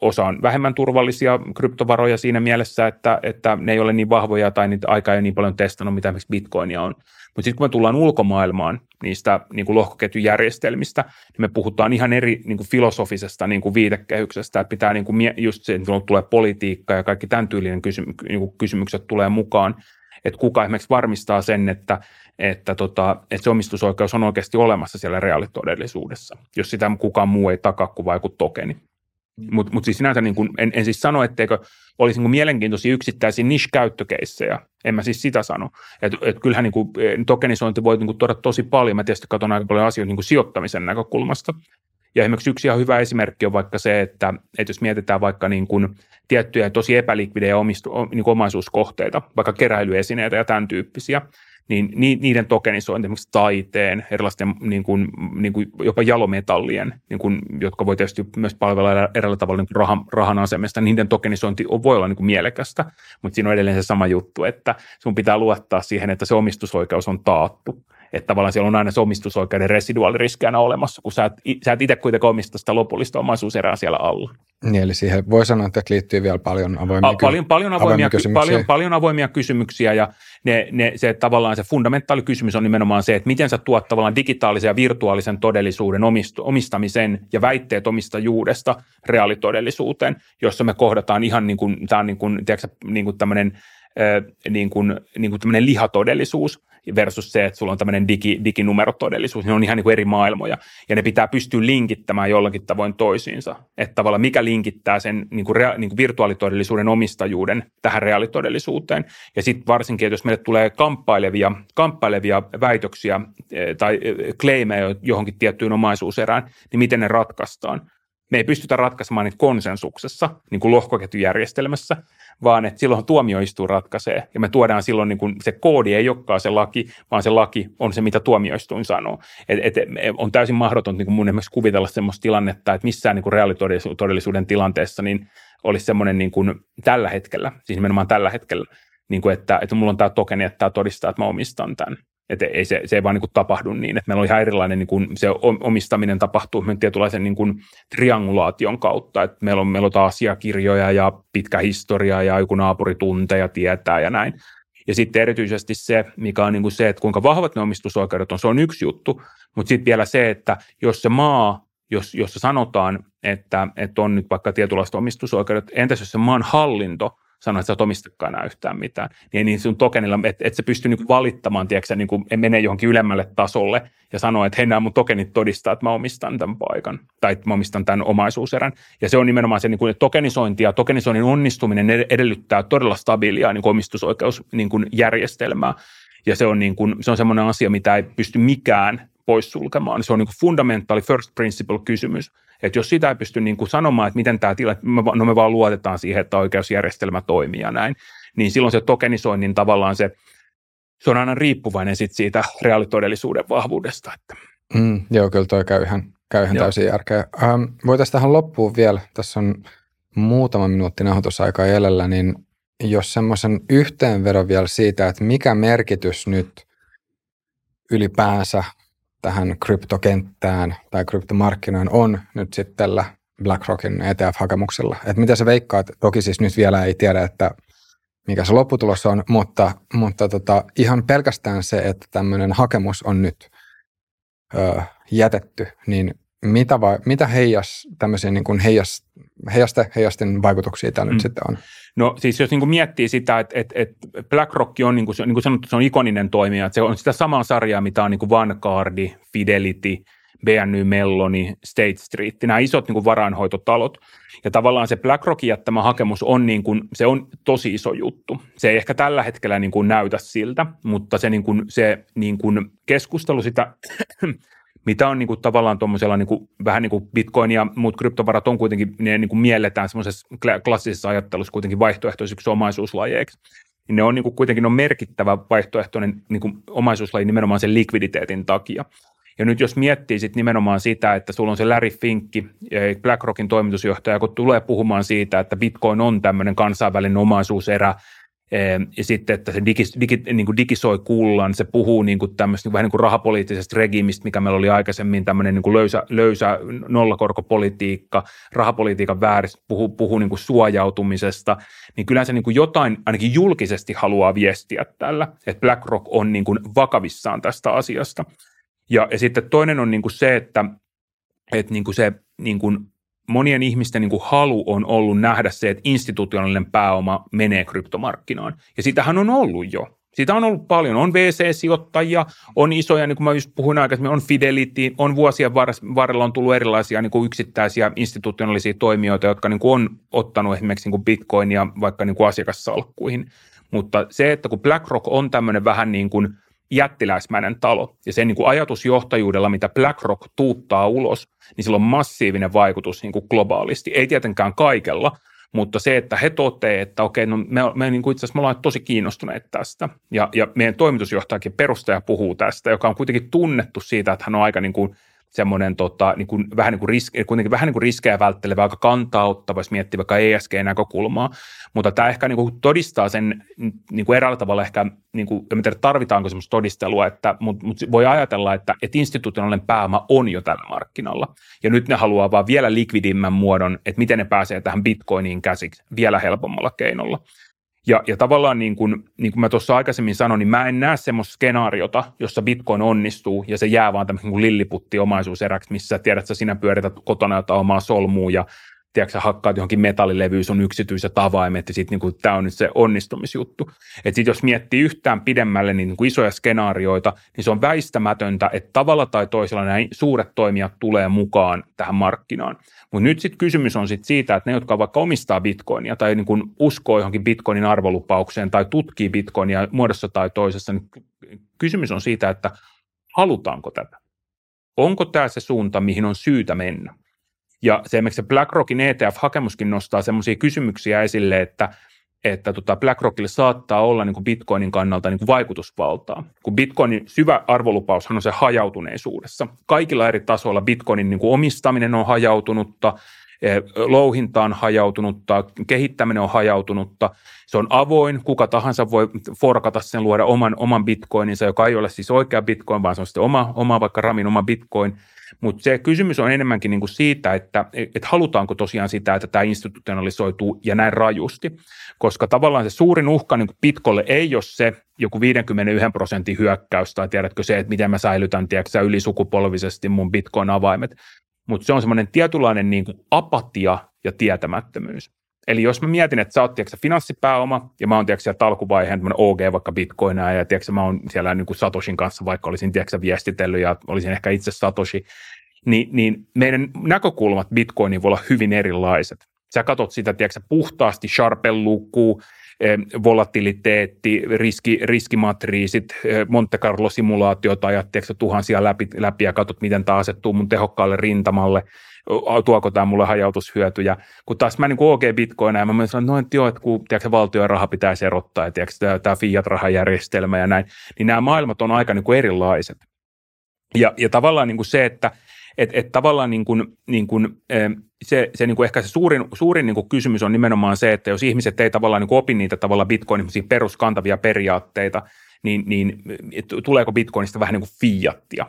Osa on vähemmän turvallisia kryptovaroja siinä mielessä, että, että ne ei ole niin vahvoja tai niitä aikaa ei niin paljon testannut, mitä esimerkiksi Bitcoinia on. Mutta sitten kun me tullaan ulkomaailmaan niistä niin kuin lohkoketjujärjestelmistä, niin me puhutaan ihan eri niin kuin filosofisesta niin kuin viitekehyksestä, että pitää niin kuin just se, että tulee politiikka ja kaikki tämän tyylinen kysymy- niin kuin kysymykset tulee mukaan, että kuka esimerkiksi varmistaa sen, että, että, tota, että se omistusoikeus on oikeasti olemassa siellä reaalitodellisuudessa, jos sitä kukaan muu ei takaa kuin vaiku tokeni. Mutta mut siis sinänsä niin kun, en, en siis sano, etteikö olisi niin mielenkiintoisia yksittäisiä niche-käyttökeissejä. En mä siis sitä sano. Et, et kyllähän niin kuin, tokenisointi voi niin kuin, tuoda tosi paljon. Mä tietysti katson aika paljon asioita niin kuin sijoittamisen näkökulmasta. Ja esimerkiksi yksi ihan hyvä esimerkki on vaikka se, että, että jos mietitään vaikka niin kuin tiettyjä tosi epälikvidejä omistu, niin kuin omaisuuskohteita, vaikka keräilyesineitä ja tämän tyyppisiä, niin niiden tokenisointi, esimerkiksi taiteen, erilaisten niin kuin, niin kuin jopa jalometallien, niin kuin, jotka voi tietysti myös palvella eräällä tavalla niin rahan, rahan asemesta, niiden tokenisointi voi olla niin kuin mielekästä, mutta siinä on edelleen se sama juttu, että sun pitää luottaa siihen, että se omistusoikeus on taattu että tavallaan siellä on aina se omistusoikeuden residuaaliriski aina olemassa, kun sä et, sä et itse kuitenkaan omista sitä lopullista omaisuuserää siellä alla. Niin, eli siihen voi sanoa, että liittyy vielä paljon avoimia, A, paljon, paljon avoimia, avoimia kysymyksiä. Paljon, paljon avoimia kysymyksiä ja ne, ne, se tavallaan se fundamentaali kysymys on nimenomaan se, että miten sä tuot tavallaan digitaalisen ja virtuaalisen todellisuuden omistu, omistamisen ja väitteet omistajuudesta reaalitodellisuuteen, jossa me kohdataan ihan niin kuin, tämä on niin kuin, tiedätkö, niin kuin tämmöinen niin kuin, niin kuin tämmöinen lihatodellisuus versus se, että sulla on tämmöinen digi, diginumerotodellisuus, ne on ihan niin kuin eri maailmoja, ja ne pitää pystyä linkittämään jollakin tavoin toisiinsa, että tavallaan mikä linkittää sen niin kuin rea, niin kuin virtuaalitodellisuuden omistajuuden tähän reaalitodellisuuteen, ja sitten varsinkin, jos meille tulee kamppailevia, kamppailevia väitöksiä tai claimeja johonkin tiettyyn omaisuuserään, niin miten ne ratkaistaan, me ei pystytä ratkaisemaan niitä konsensuksessa, niin kuin lohkoketjujärjestelmässä, vaan että silloin tuomioistuin ratkaisee, ja me tuodaan silloin, niin kuin se koodi ei olekaan se laki, vaan se laki on se, mitä tuomioistuin sanoo. Et, et, on täysin mahdoton niin kuin mun esimerkiksi kuvitella sellaista tilannetta, että missään niin kuin reaalitodellisuuden tilanteessa niin olisi semmoinen niin kuin tällä hetkellä, siis nimenomaan tällä hetkellä, niin kuin että, että mulla on tämä tokeni, että tämä todistaa, että mä omistan tämän. Että ei se, se ei vaan niin kuin tapahdu niin, että meillä on ihan erilainen, niin kuin se omistaminen tapahtuu tietynlaisen niin kuin triangulaation kautta, että meillä on, meillä on asiakirjoja ja pitkä historia ja joku naapuri tuntee ja tietää ja näin. Ja sitten erityisesti se, mikä on niin kuin se, että kuinka vahvat ne omistusoikeudet on, se on yksi juttu, mutta sitten vielä se, että jos se maa, jos, jossa sanotaan, että, että on nyt vaikka tietynlaiset omistusoikeudet, entäs jos se maan hallinto – sanoa, että sä et omistakaan enää yhtään mitään. Niin, niin sun tokenilla, että et se pystyy niin valittamaan, tiedätkö, niin kuin menee johonkin ylemmälle tasolle ja sanoa, että hei, nämä mun tokenit todistaa, että mä omistan tämän paikan tai että mä omistan tämän omaisuuserän. Ja se on nimenomaan se niin kuin, tokenisointi ja tokenisoinnin onnistuminen edellyttää todella stabiilia niin kuin omistusoikeusjärjestelmää. Niin ja se on, niin kuin, se on semmoinen asia, mitä ei pysty mikään poissulkemaan. Se on niin kuin fundamentaali first principle kysymys. Että jos sitä ei pysty niin kuin sanomaan, että miten tämä tilanne, no me vaan luotetaan siihen, että oikeusjärjestelmä toimii ja näin, niin silloin se tokenisoinnin tavallaan se, se on aina riippuvainen sit siitä reaalitodellisuuden vahvuudesta. Että. Mm, joo, kyllä toi käy ihan, käy ihan täysin järkeä. Ähm, voitaisiin tähän loppuun vielä, tässä on muutama minuutti nauhoitusaikaa jäljellä, niin jos semmoisen yhteenvedon vielä siitä, että mikä merkitys nyt ylipäänsä tähän kryptokenttään tai kryptomarkkinoin on nyt sitten tällä BlackRockin ETF-hakemuksella. Että mitä se veikkaa, toki siis nyt vielä ei tiedä, että mikä se lopputulos on, mutta, mutta tota, ihan pelkästään se, että tämmöinen hakemus on nyt ö, jätetty, niin mitä, vai, mitä heijas, tämmöisiä niin kuin heijas, heijaste, heijasten vaikutuksia tämä mm. nyt sitten on? No siis jos niin kuin miettii sitä, että, että, että BlackRock on, niin kuin, niin kuin sanottu, se on ikoninen toimija, että se on sitä samaa sarjaa, mitä on niin kuin Vanguard, Fidelity, BNY Melloni, State Street, nämä isot niin kuin varainhoitotalot. Ja tavallaan se BlackRockin jättämä hakemus on, niin kuin, se on tosi iso juttu. Se ei ehkä tällä hetkellä niin kuin näytä siltä, mutta se, niin kuin, se niin kuin keskustelu sitä mitä on niin kuin, tavallaan tuommoisella niin vähän niin kuin Bitcoin ja muut kryptovarat on kuitenkin, ne niin kuin mielletään semmoisessa klassisessa ajattelussa kuitenkin vaihtoehtoisiksi omaisuuslajeiksi. Niin ne on niin kuin, kuitenkin on merkittävä vaihtoehtoinen niin kuin, omaisuuslaji nimenomaan sen likviditeetin takia. Ja nyt jos miettii sit nimenomaan sitä, että sulla on se Larry Finkki, BlackRockin toimitusjohtaja, kun tulee puhumaan siitä, että Bitcoin on tämmöinen kansainvälinen omaisuuserä, ja sitten, että se digi, digi, niin kuin digisoi kullan, se puhuu niin kuin tämmöistä vähän niin kuin rahapoliittisesta regimistä, mikä meillä oli aikaisemmin tämmöinen niin kuin löysä, löysä nollakorkopolitiikka, rahapolitiikan vääristä, puhuu, puhuu niin kuin suojautumisesta, niin kyllä se niin kuin jotain ainakin julkisesti haluaa viestiä tällä, että BlackRock on niin kuin vakavissaan tästä asiasta. Ja, ja sitten toinen on niin kuin se, että, että niin kuin se niin kuin monien ihmisten niin kuin halu on ollut nähdä se, että institutionaalinen pääoma menee kryptomarkkinaan. Ja sitähän on ollut jo. Sitä on ollut paljon. On VC-sijoittajia, on isoja, niin kuin mä just puhuin aikaisemmin, on Fidelity, on vuosien varrella on tullut erilaisia niin kuin yksittäisiä institutionaalisia toimijoita, jotka niin kuin on ottanut esimerkiksi niin kuin Bitcoinia vaikka niin kuin asiakassalkkuihin. Mutta se, että kun BlackRock on tämmöinen vähän niin kuin – jättiläismäinen talo. Ja sen niin kuin ajatusjohtajuudella, mitä BlackRock tuuttaa ulos, niin sillä on massiivinen vaikutus niin kuin globaalisti. Ei tietenkään kaikella, mutta se, että he toteavat, että okei, no me, me niin kuin itse asiassa me ollaan tosi kiinnostuneet tästä. Ja, ja meidän toimitusjohtajakin perustaja puhuu tästä, joka on kuitenkin tunnettu siitä, että hän on aika niin kuin – semmoinen tota, niin kuin, vähän, niin kuin risk, kuitenkin vähän niin kuin riskejä välttelevä, aika kantaa ottava, jos miettii vaikka ESG-näkökulmaa, mutta tämä ehkä niin kuin todistaa sen niin kuin eräällä tavalla ehkä, niin kuin, en tiedä tarvitaanko semmoista todistelua, että, mutta, mutta voi ajatella, että, että institutionaalinen pääoma on jo tällä markkinalla, ja nyt ne haluaa vaan vielä likvidimmän muodon, että miten ne pääsee tähän bitcoiniin käsiksi vielä helpommalla keinolla. Ja, ja tavallaan niin kuin, niin kuin mä tuossa aikaisemmin sanoin, niin mä en näe semmoista skenaariota, jossa Bitcoin onnistuu ja se jää vaan tämmöinen kuin lilliputti omaisuuseräksi, missä tiedät, että sinä pyörität kotona jotain omaa solmua ja tiedätkö, hakkaat johonkin metallilevyyn sun yksityiset avaimet ja sitten niin tämä on nyt se onnistumisjuttu. Että sitten jos miettii yhtään pidemmälle niin, niin kuin isoja skenaarioita, niin se on väistämätöntä, että tavalla tai toisella nämä suuret toimijat tulee mukaan tähän markkinaan. Mutta nyt sitten kysymys on sit siitä, että ne, jotka vaikka omistaa bitcoinia tai niin kuin uskoo johonkin bitcoinin arvolupaukseen tai tutkii bitcoinia muodossa tai toisessa, niin kysymys on siitä, että halutaanko tätä? Onko tämä se suunta, mihin on syytä mennä? Ja se esimerkiksi BlackRockin ETF-hakemuskin nostaa sellaisia kysymyksiä esille, että että tota BlackRockille saattaa olla niin kuin Bitcoinin kannalta niin kuin vaikutusvaltaa. Kun Bitcoinin syvä arvolupaushan on se hajautuneisuudessa. Kaikilla eri tasoilla Bitcoinin niin kuin omistaminen on hajautunutta, eh, louhinta on hajautunutta, kehittäminen on hajautunutta, se on avoin, kuka tahansa voi forkata sen, luoda oman, oman bitcoininsa, joka ei ole siis oikea bitcoin, vaan se on sitten oma, oma vaikka Ramin oma bitcoin, mutta se kysymys on enemmänkin niin kuin siitä, että et halutaanko tosiaan sitä, että tämä institutionalisoituu ja näin rajusti, koska tavallaan se suurin uhka niin kuin Bitcolle ei ole se joku 51 prosentin hyökkäys tai tiedätkö se, että miten mä säilytän tiedätkö, ylisukupolvisesti mun Bitcoin-avaimet, mutta se on semmoinen tietynlainen niin kuin apatia ja tietämättömyys. Eli jos mä mietin, että sä oot tiedätkö, finanssipääoma ja mä oon tiedätkö, talkuvaiheen OG vaikka bitcoina ja tiedätkö, mä oon siellä niin kuin Satoshin kanssa, vaikka olisin tiedätkö, viestitellyt ja olisin ehkä itse Satoshi, niin, niin meidän näkökulmat bitcoiniin voi olla hyvin erilaiset. Sä katsot sitä tiedätkö, puhtaasti sharpen-lukua, eh, volatiliteetti, riski, riskimatriisit, eh, Monte Carlo-simulaatiota, ajat tuhansia läpi, läpi ja katsot, miten tämä asettuu mun tehokkaalle rintamalle – tuoko tämä mulle hajautushyötyjä. Kun taas mä niin OG Bitcoina ja mä sanoin, että no, että joo, että kun tiedätkö, valtion raha pitäisi erottaa ja tiedätkö, tämä fiat-rahajärjestelmä ja näin, niin nämä maailmat on aika niin kuin erilaiset. Ja, ja tavallaan niin kuin se, että että et tavallaan niin kuin, niin kuin, se, se niin kuin ehkä se suurin, suurin niin kuin kysymys on nimenomaan se, että jos ihmiset ei tavallaan niin opi niitä tavallaan bitcoinin peruskantavia periaatteita, niin, niin tuleeko bitcoinista vähän niin kuin fiattia.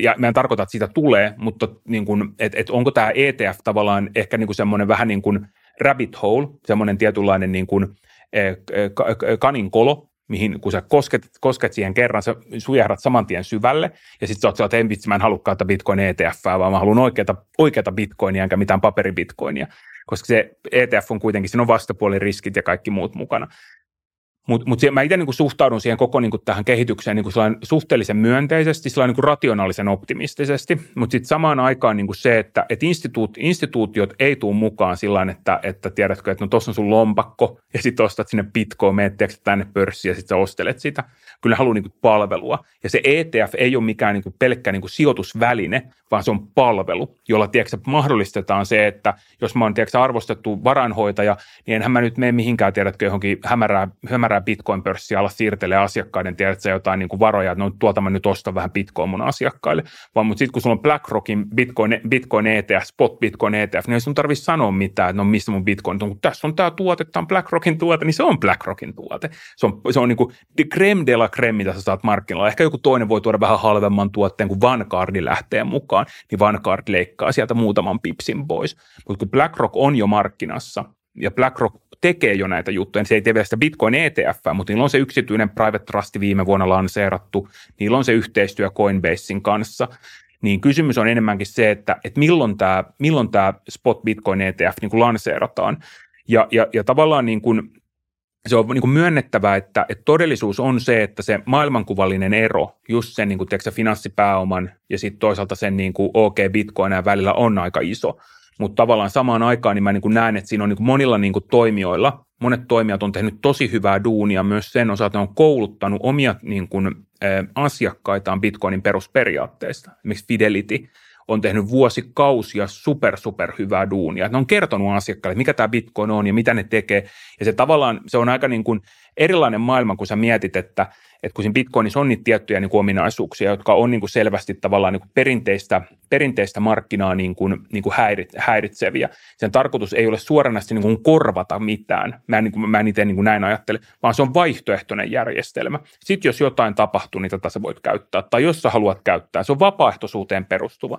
Ja mä en tarkoita, että siitä tulee, mutta niin kuin, et, et onko tämä ETF tavallaan ehkä niin kuin semmoinen vähän niin kuin rabbit hole, semmoinen tietynlainen niin kuin, eh, kaninkolo, mihin kun sä kosket, kosket siihen kerran, sä sujahdat saman tien syvälle, ja sitten sä oot että en vitsi, mä en halua bitcoin ETF, vaan mä haluan oikeata, oikeata bitcoinia, enkä mitään paperibitcoinia, koska se ETF on kuitenkin, siinä on vastapuolin riskit ja kaikki muut mukana. Mutta mut mä itse niin suhtaudun siihen koko niin kuin tähän kehitykseen niin kuin suhteellisen myönteisesti, niin kuin rationaalisen optimistisesti, mutta sitten samaan aikaan niin kuin se, että et instituut, instituutiot ei tule mukaan sillä että, että tiedätkö, että no tuossa on sun lompakko ja sitten ostat sinne pitkoon, meet tänne pörssiin ja sitten ostelet sitä. Kyllä haluaa niin palvelua. Ja se ETF ei ole mikään niin kuin pelkkä niin kuin sijoitusväline, vaan se on palvelu, jolla tiedätkö, mahdollistetaan se, että jos mä oon tiedätkö, arvostettu varainhoitaja, niin enhän mä nyt mene mihinkään, tiedätkö, johonkin hämärää, hämärää bitcoin-pörssiä alla siirtelee asiakkaiden, tiedätkö, jotain niin kuin varoja, että no tuolta mä nyt ostan vähän bitcoin mun asiakkaille, vaan mutta sitten kun sulla on BlackRockin Bitcoin, Bitcoin ETF, Spot Bitcoin ETF, niin ei sun tarvitse sanoa mitään, että no missä mun Bitcoin on, kun tässä on tämä tuote, tämä on BlackRockin tuote, niin se on BlackRockin tuote. Se on, se on niin kuin creme de la creme, mitä sä saat markkinoilla. Ehkä joku toinen voi tuoda vähän halvemman tuotteen, kun Vanguardi lähtee mukaan, niin Vanguard leikkaa sieltä muutaman pipsin pois. Mutta kun BlackRock on jo markkinassa, ja BlackRock tekee jo näitä juttuja, niin se ei tee vielä sitä Bitcoin ETF, mutta niillä on se yksityinen private trust viime vuonna lanseerattu, niillä on se yhteistyö Coinbasein kanssa, niin kysymys on enemmänkin se, että, että milloin tämä, milloin tämä spot Bitcoin ETF niin kuin lanseerataan. Ja, ja, ja tavallaan niin kuin, se on niin kuin myönnettävää, että, että todellisuus on se, että se maailmankuvallinen ero, just sen niin kuin, tiedätkö, finanssipääoman ja sitten toisaalta sen niin kuin OK Bitcoinin välillä on aika iso. Mutta tavallaan samaan aikaan niin mä niin kuin näen, että siinä on niin kuin monilla niin kuin toimijoilla, monet toimijat on tehnyt tosi hyvää duunia myös sen osalta, että on kouluttanut omia niin kuin, asiakkaitaan Bitcoinin perusperiaatteista. Esimerkiksi Fidelity on tehnyt vuosikausia super, super hyvää duunia. Ne on kertonut asiakkaille, mikä tämä Bitcoin on ja mitä ne tekee. Ja se tavallaan, se on aika niin kuin erilainen maailma, kun sä mietit, että – että kun siinä Bitcoinissa on niitä tiettyjä niin kuin ominaisuuksia, jotka on niin kuin selvästi tavallaan niin kuin perinteistä, perinteistä markkinaa niin kuin, niin kuin häirit, häiritseviä. Sen tarkoitus ei ole suoranaisesti niin kuin korvata mitään. Mä en, niin kuin, mä en itse niin kuin näin ajattele, vaan se on vaihtoehtoinen järjestelmä. Sitten jos jotain tapahtuu, niin tätä sä voit käyttää. Tai jos sä haluat käyttää, se on vapaaehtoisuuteen perustuva.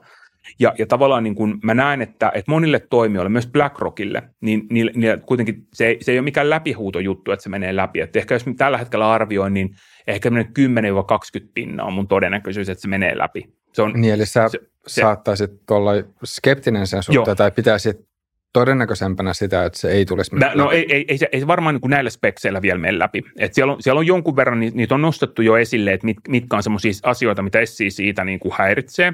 Ja, ja tavallaan niin kuin mä näen, että, että monille toimijoille, myös BlackRockille, niin, niin, niin kuitenkin se, se ei ole mikään läpihuutojuttu, että se menee läpi. Että ehkä jos tällä hetkellä arvioin, niin ehkä 10-20 pinnaa on mun todennäköisyys, että se menee läpi. Se on, niin, eli sä se, saattaisit olla skeptinen sen suhteen, joo. tai pitäisit todennäköisempänä sitä, että se ei tulisi Nä, No ei, ei, ei, se, ei se varmaan niin kuin näillä spekseillä vielä mene läpi. Et siellä, on, siellä on jonkun verran, niitä on nostettu jo esille, että mit, mitkä on sellaisia asioita, mitä SEC siitä niin kuin häiritsee.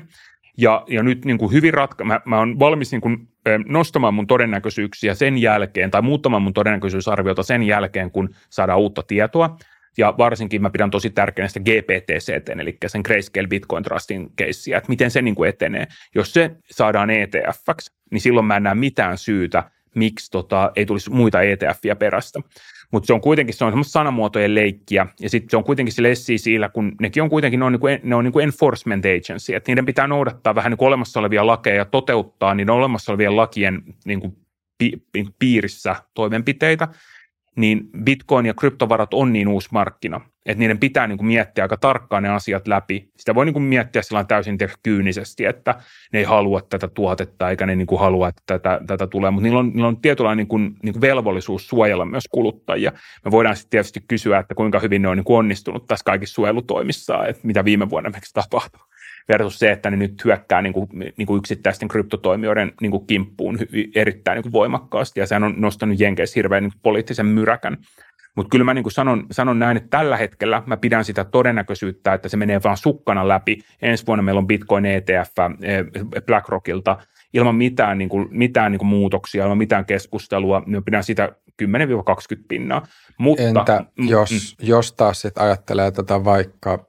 Ja, ja nyt niin kuin hyvin ratka- mä, mä olen valmis niin kuin, nostamaan mun todennäköisyyksiä sen jälkeen, tai muuttamaan mun todennäköisyysarviota sen jälkeen, kun saadaan uutta tietoa. Ja varsinkin mä pidän tosi tärkeänä sitä GPTCT, eli sen Grayscale Bitcoin Trustin keissiä, että miten se niin kuin etenee. Jos se saadaan ETFksi, niin silloin mä en näe mitään syytä, miksi tota, ei tulisi muita ETFiä perästä. Mutta se on kuitenkin se on semmoista sanamuotojen leikkiä, ja sitten se on kuitenkin sille SECillä, kun nekin on kuitenkin ne on, niin kuin, ne on niin kuin enforcement agency, että niiden pitää noudattaa vähän niin olemassa olevia lakeja ja toteuttaa niiden olemassa olevien lakien niin kuin piirissä toimenpiteitä, niin bitcoin ja kryptovarat on niin uusi markkina, että niiden pitää niin kuin miettiä aika tarkkaan ne asiat läpi. Sitä voi niin kuin miettiä täysin kyynisesti, että ne ei halua tätä tuotetta eikä ne niin kuin halua, että tätä, tätä tulee, mutta niillä on, niillä on tietynlainen niin kuin, niin kuin velvollisuus suojella myös kuluttajia. Me voidaan sitten tietysti kysyä, että kuinka hyvin ne on niin kuin onnistunut tässä kaikissa suojelutoimissa, että mitä viime vuonna esimerkiksi tapahtui versus se, että ne nyt hyökkää niin kuin, niin kuin yksittäisten kryptotoimijoiden niin kuin kimppuun erittäin niin kuin voimakkaasti, ja sehän on nostanut Jenkeissä hirveän niin kuin poliittisen myräkän. Mutta kyllä mä niin kuin sanon, sanon näin, että tällä hetkellä mä pidän sitä todennäköisyyttä, että se menee vaan sukkana läpi. Ensi vuonna meillä on Bitcoin ETF eh, BlackRockilta ilman mitään, niin kuin, mitään niin kuin muutoksia, ilman mitään keskustelua. Mä pidän sitä 10-20 pinnaa. Mutta, Entä jos, mm, jos taas sit ajattelee tätä vaikka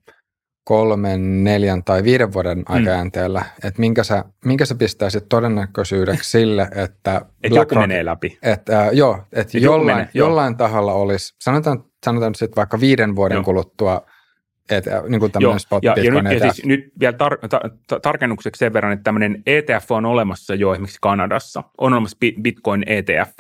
kolmen, neljän tai viiden vuoden mm. aikajänteellä, mm. että minkä sä, minkä sä pistäisit todennäköisyydeksi sille, että Et joku menee läpi. Että, äh, joo, että jollain, menee, jollain taholla olisi, sanotaan, sanotaan sitten vaikka viiden vuoden joo. kuluttua ETF, niin kuin tämmöinen spot ja, ja, nyt, ETF. ja siis nyt vielä tar- ta- tarkennukseksi sen verran, että tämmöinen ETF on olemassa jo esimerkiksi Kanadassa, on olemassa Bitcoin ETF,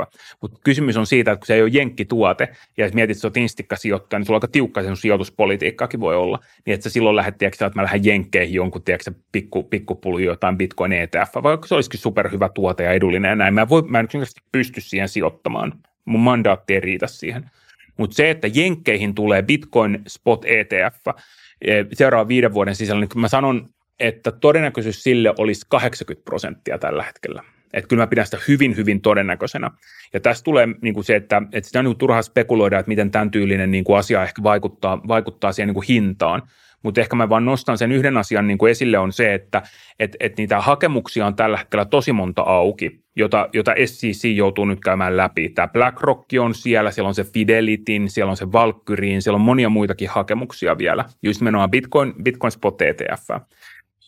mutta kysymys on siitä, että kun se ei ole jenkkituote, ja jos mietit, että sä oot instikka-sijoittaja, niin sulla on aika tiukka sen sijoituspolitiikkaakin voi olla, niin että sä silloin lähdet, tiedätkö, että mä lähden jenkkeihin jonkun, tiedätkö, pikku, pikkupulu jotain Bitcoin ETF, vaikka se olisikin superhyvä tuote ja edullinen ja näin, mä, voi, mä en pysty siihen sijoittamaan, mun mandaatti ei riitä siihen. Mutta se, että jenkkeihin tulee Bitcoin Spot ETF e, seuraavan viiden vuoden sisällä, niin mä sanon, että todennäköisyys sille olisi 80 prosenttia tällä hetkellä. Että kyllä mä pidän sitä hyvin, hyvin todennäköisenä. Ja tässä tulee niin kuin se, että, että sitä on niin turha spekuloida, että miten tämän tyylinen niin kuin asia ehkä vaikuttaa, vaikuttaa siihen niin kuin hintaan. Mutta ehkä mä vaan nostan sen yhden asian niin kuin esille on se, että et, et niitä hakemuksia on tällä hetkellä tosi monta auki, jota, jota SCC joutuu nyt käymään läpi. Tämä BlackRock on siellä, siellä on se Fidelityn, siellä on se Valkyrien, siellä on monia muitakin hakemuksia vielä, just menoa Bitcoin, Bitcoin Spot ETF.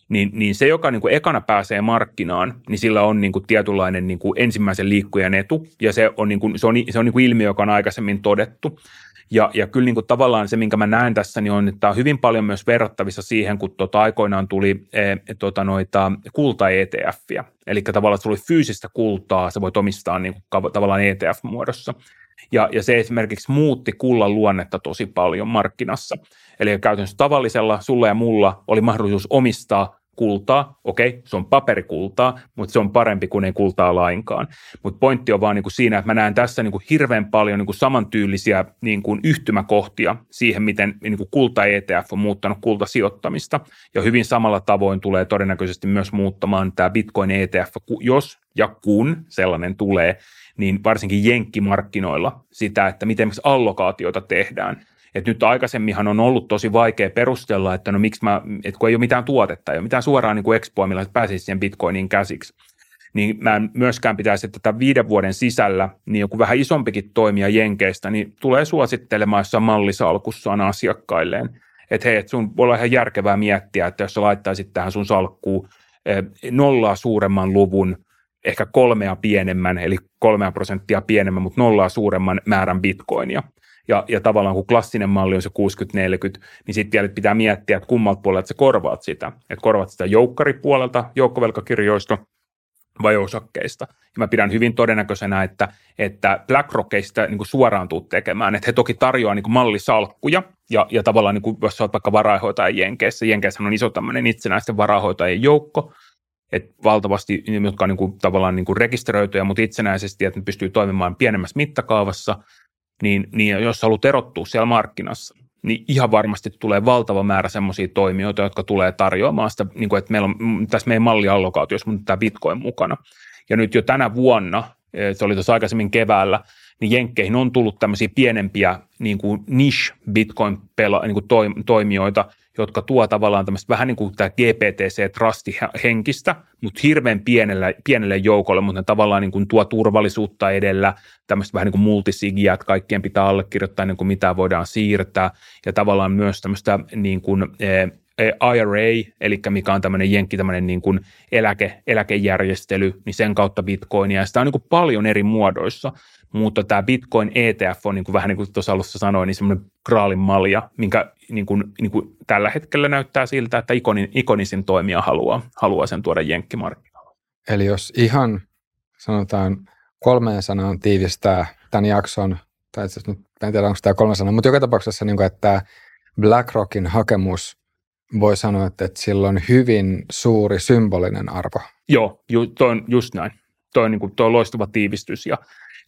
Niin, niin se, joka niin kuin ekana pääsee markkinaan, niin sillä on niin kuin tietynlainen niin kuin ensimmäisen liikkujan etu, ja se on, niin kuin, se on, se on niin kuin ilmiö, joka on aikaisemmin todettu. Ja, ja kyllä niin kuin tavallaan se, minkä mä näen tässä, niin on, että tämä on hyvin paljon myös verrattavissa siihen, kun tuota aikoinaan tuli e, tuota noita kulta-ETFiä. Eli tavallaan, oli fyysistä kultaa, sä voit omistaa niin kuin, tavallaan ETF-muodossa. Ja, ja se esimerkiksi muutti kullan luonnetta tosi paljon markkinassa. Eli käytännössä tavallisella, sulla ja mulla oli mahdollisuus omistaa kultaa, okei, se on paperikultaa, mutta se on parempi kuin ei kultaa lainkaan. Mutta pointti on vaan niin kuin siinä, että mä näen tässä niin kuin hirveän paljon niin kuin samantyylisiä niin kuin yhtymäkohtia siihen, miten niin kuin kulta-ETF on muuttanut kultasijoittamista, ja hyvin samalla tavoin tulee todennäköisesti myös muuttamaan tämä Bitcoin-ETF, jos ja kun sellainen tulee, niin varsinkin jenkkimarkkinoilla sitä, että miten allokaatioita tehdään – et nyt aikaisemminhan on ollut tosi vaikea perustella, että no miksi mä, että kun ei ole mitään tuotetta, ei ole mitään suoraan niin kuin expoa, millä pääsisi siihen bitcoiniin käsiksi. Niin mä en myöskään pitäisi, että tätä viiden vuoden sisällä niin joku vähän isompikin toimija Jenkeistä, niin tulee suosittelemaan jossain mallisalkussaan asiakkailleen, että hei, että sun voi olla ihan järkevää miettiä, että jos sä laittaisit tähän sun salkkuun eh, nollaa suuremman luvun, ehkä kolmea pienemmän, eli kolmea prosenttia pienemmän, mutta nollaa suuremman määrän bitcoinia – ja, ja tavallaan kun klassinen malli on se 60-40, niin sitten vielä pitää miettiä, että kummalta puolelta sä korvaat sitä. Että korvaat sitä joukkaripuolelta, joukkovelkakirjoista vai osakkeista. Ja mä pidän hyvin todennäköisenä, että, että BlackRockista niin kuin suoraan tuu tekemään. Että he toki tarjoaa niin mallisalkkuja ja, ja tavallaan niin kuin, jos sä oot vaikka varainhoitaja Jenkeissä, Jenkeissä on iso tämmöinen itsenäisten varainhoitajien joukko, että valtavasti, jotka on niin kuin, tavallaan niin kuin rekisteröityjä, mutta itsenäisesti, että ne pystyy toimimaan pienemmässä mittakaavassa – niin, niin jos haluat erottua siellä markkinassa, niin ihan varmasti tulee valtava määrä semmoisia toimijoita, jotka tulee tarjoamaan sitä, niin kuin, että meillä on tässä meidän malliallokaatiossa, mutta tämä Bitcoin mukana. Ja nyt jo tänä vuonna, eh, se oli tuossa aikaisemmin keväällä, niin Jenkkeihin on tullut tämmöisiä pienempiä niin kuin niche Bitcoin-pela, niin kuin jotka tuo tavallaan tämmöistä vähän niin kuin tämä GPTC-trusti-henkistä, mutta hirveän pienelle, pienelle joukolle, mutta ne tavallaan niin kuin tuo turvallisuutta edellä, tämmöistä vähän niin kuin multisigia, että kaikkien pitää allekirjoittaa ennen kuin mitään voidaan siirtää, ja tavallaan myös tämmöistä niin kuin, eh, IRA, eli mikä on tämmöinen jenkki, tämmöinen niin kuin eläke, eläkejärjestely, niin sen kautta bitcoinia, ja sitä on niin kuin paljon eri muodoissa, mutta tämä Bitcoin ETF on niin kuin vähän niin kuin tuossa alussa sanoin, niin semmoinen kraalin malja, minkä niin kuin, niin kuin tällä hetkellä näyttää siltä, että ikonin, ikonisin toimija haluaa, haluaa sen tuoda jenkkimarkkinoille. Eli jos ihan sanotaan kolmeen sanaan tiivistää tämän jakson, tai itse nyt en tiedä onko tämä kolme sanaa, mutta joka tapauksessa niin kuin, että BlackRockin hakemus voi sanoa, että, että sillä on hyvin suuri symbolinen arvo. Joo, ju, toi on just näin. Toi on, niin kuin, toi on loistava tiivistys ja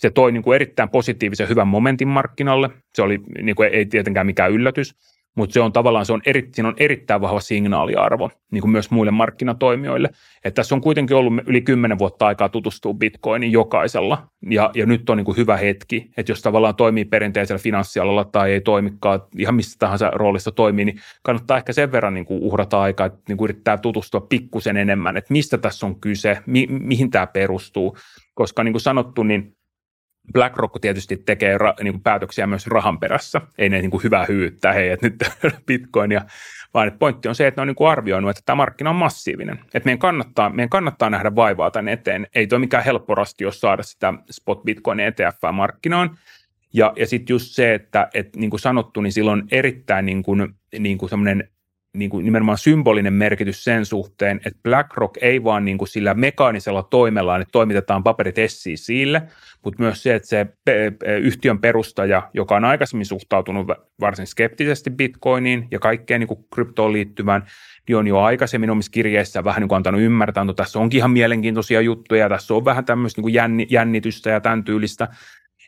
se toi niin kuin erittäin positiivisen hyvän momentin markkinalle. Se oli, niin kuin, ei tietenkään mikään yllätys, mutta se on tavallaan, se on eri, siinä on erittäin vahva signaaliarvo niin kuin myös muille markkinatoimijoille. Että tässä on kuitenkin ollut yli kymmenen vuotta aikaa tutustua Bitcoinin jokaisella, ja, ja nyt on niin kuin hyvä hetki, että jos tavallaan toimii perinteisellä finanssialalla tai ei toimikaan, ihan missä tahansa roolissa toimii, niin kannattaa ehkä sen verran niin kuin uhrata aikaa, että niin kuin yrittää tutustua pikkusen enemmän, että mistä tässä on kyse, mi, mihin tämä perustuu, koska niin kuin sanottu, niin BlackRock tietysti tekee ra, niin kuin päätöksiä myös rahan perässä. Ei ne niin kuin hyvä hyyttää, hei, että nyt bitcoinia, vaan että pointti on se, että ne on niin kuin arvioinut, että tämä markkina on massiivinen. Että meidän kannattaa, meidän kannattaa nähdä vaivaa tänne eteen. Ei tuo mikään helppo rasti, jos saada sitä spot bitcoin ETF markkinaan. Ja, ja sitten just se, että et, niin kuin sanottu, niin sillä on erittäin niin kuin, niin kuin niin kuin nimenomaan symbolinen merkitys sen suhteen, että BlackRock ei vaan niin kuin sillä mekaanisella toimellaan, että toimitetaan paperit SECille, mutta myös se, että se yhtiön perustaja, joka on aikaisemmin suhtautunut varsin skeptisesti bitcoiniin ja kaikkeen niin kuin kryptoon liittyvään, niin on jo aikaisemmin omissa kirjeissä vähän niin kuin antanut ymmärtää, että tässä onkin ihan mielenkiintoisia juttuja, tässä on vähän tämmöistä niin kuin jännitystä ja tämän tyylistä,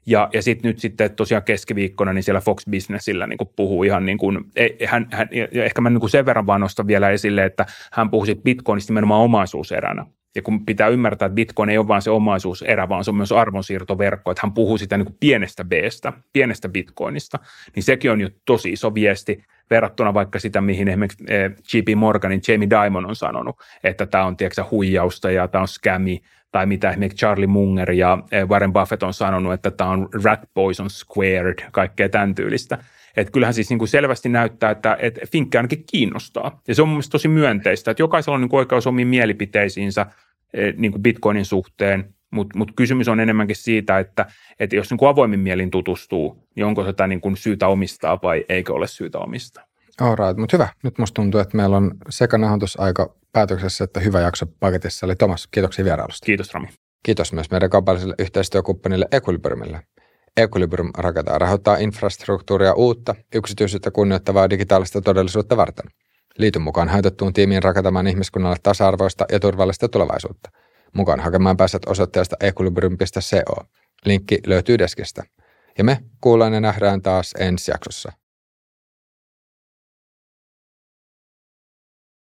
ja, ja sitten nyt sitten tosiaan keskiviikkona niin siellä Fox Businessillä niin puhuu ihan niin kuin, hän, hän, ja ehkä mä niin kuin sen verran vaan nostan vielä esille, että hän puhui sitten Bitcoinista nimenomaan omaisuuseränä. Ja kun pitää ymmärtää, että Bitcoin ei ole vain se omaisuuserä, vaan se on myös arvonsiirtoverkko, että hän puhuu sitä niin kuin pienestä Bstä, pienestä Bitcoinista, niin sekin on jo tosi iso viesti verrattuna vaikka sitä, mihin esimerkiksi eh, JP Morganin Jamie Dimon on sanonut, että tämä on tiedätkö, huijausta ja tämä on scammi, tai mitä esimerkiksi Charlie Munger ja eh, Warren Buffett on sanonut, että tämä on rat poison squared, kaikkea tämän tyylistä. Että kyllähän siis niin kuin selvästi näyttää, että, että Finkki ainakin kiinnostaa. Ja se on mun mielestä tosi myönteistä, että jokaisella on niin kuin oikeus omiin mielipiteisiinsä eh, niin kuin Bitcoinin suhteen, mutta mut kysymys on enemmänkin siitä, että, että jos niin kuin avoimin mielin tutustuu, niin onko sitä niin kuin syytä omistaa vai eikö ole syytä omistaa. Alright, mutta hyvä. Nyt musta tuntuu, että meillä on sekä aika päätöksessä että hyvä jakso paketissa. Eli Tomas, kiitoksia vierailusta. Kiitos Rami. Kiitos myös meidän kaupalliselle yhteistyökumppanille Equilibriumille. Equilibrium rakentaa rahoittaa infrastruktuuria uutta, yksityisyyttä kunnioittavaa digitaalista todellisuutta varten. Liity mukaan haitettuun tiimiin rakentamaan ihmiskunnalle tasa-arvoista ja turvallista tulevaisuutta. Mukaan hakemaan pääset osoitteesta equilibrium.co. Linkki löytyy deskistä. Ja me kuullaan ja nähdään taas ensi jaksossa.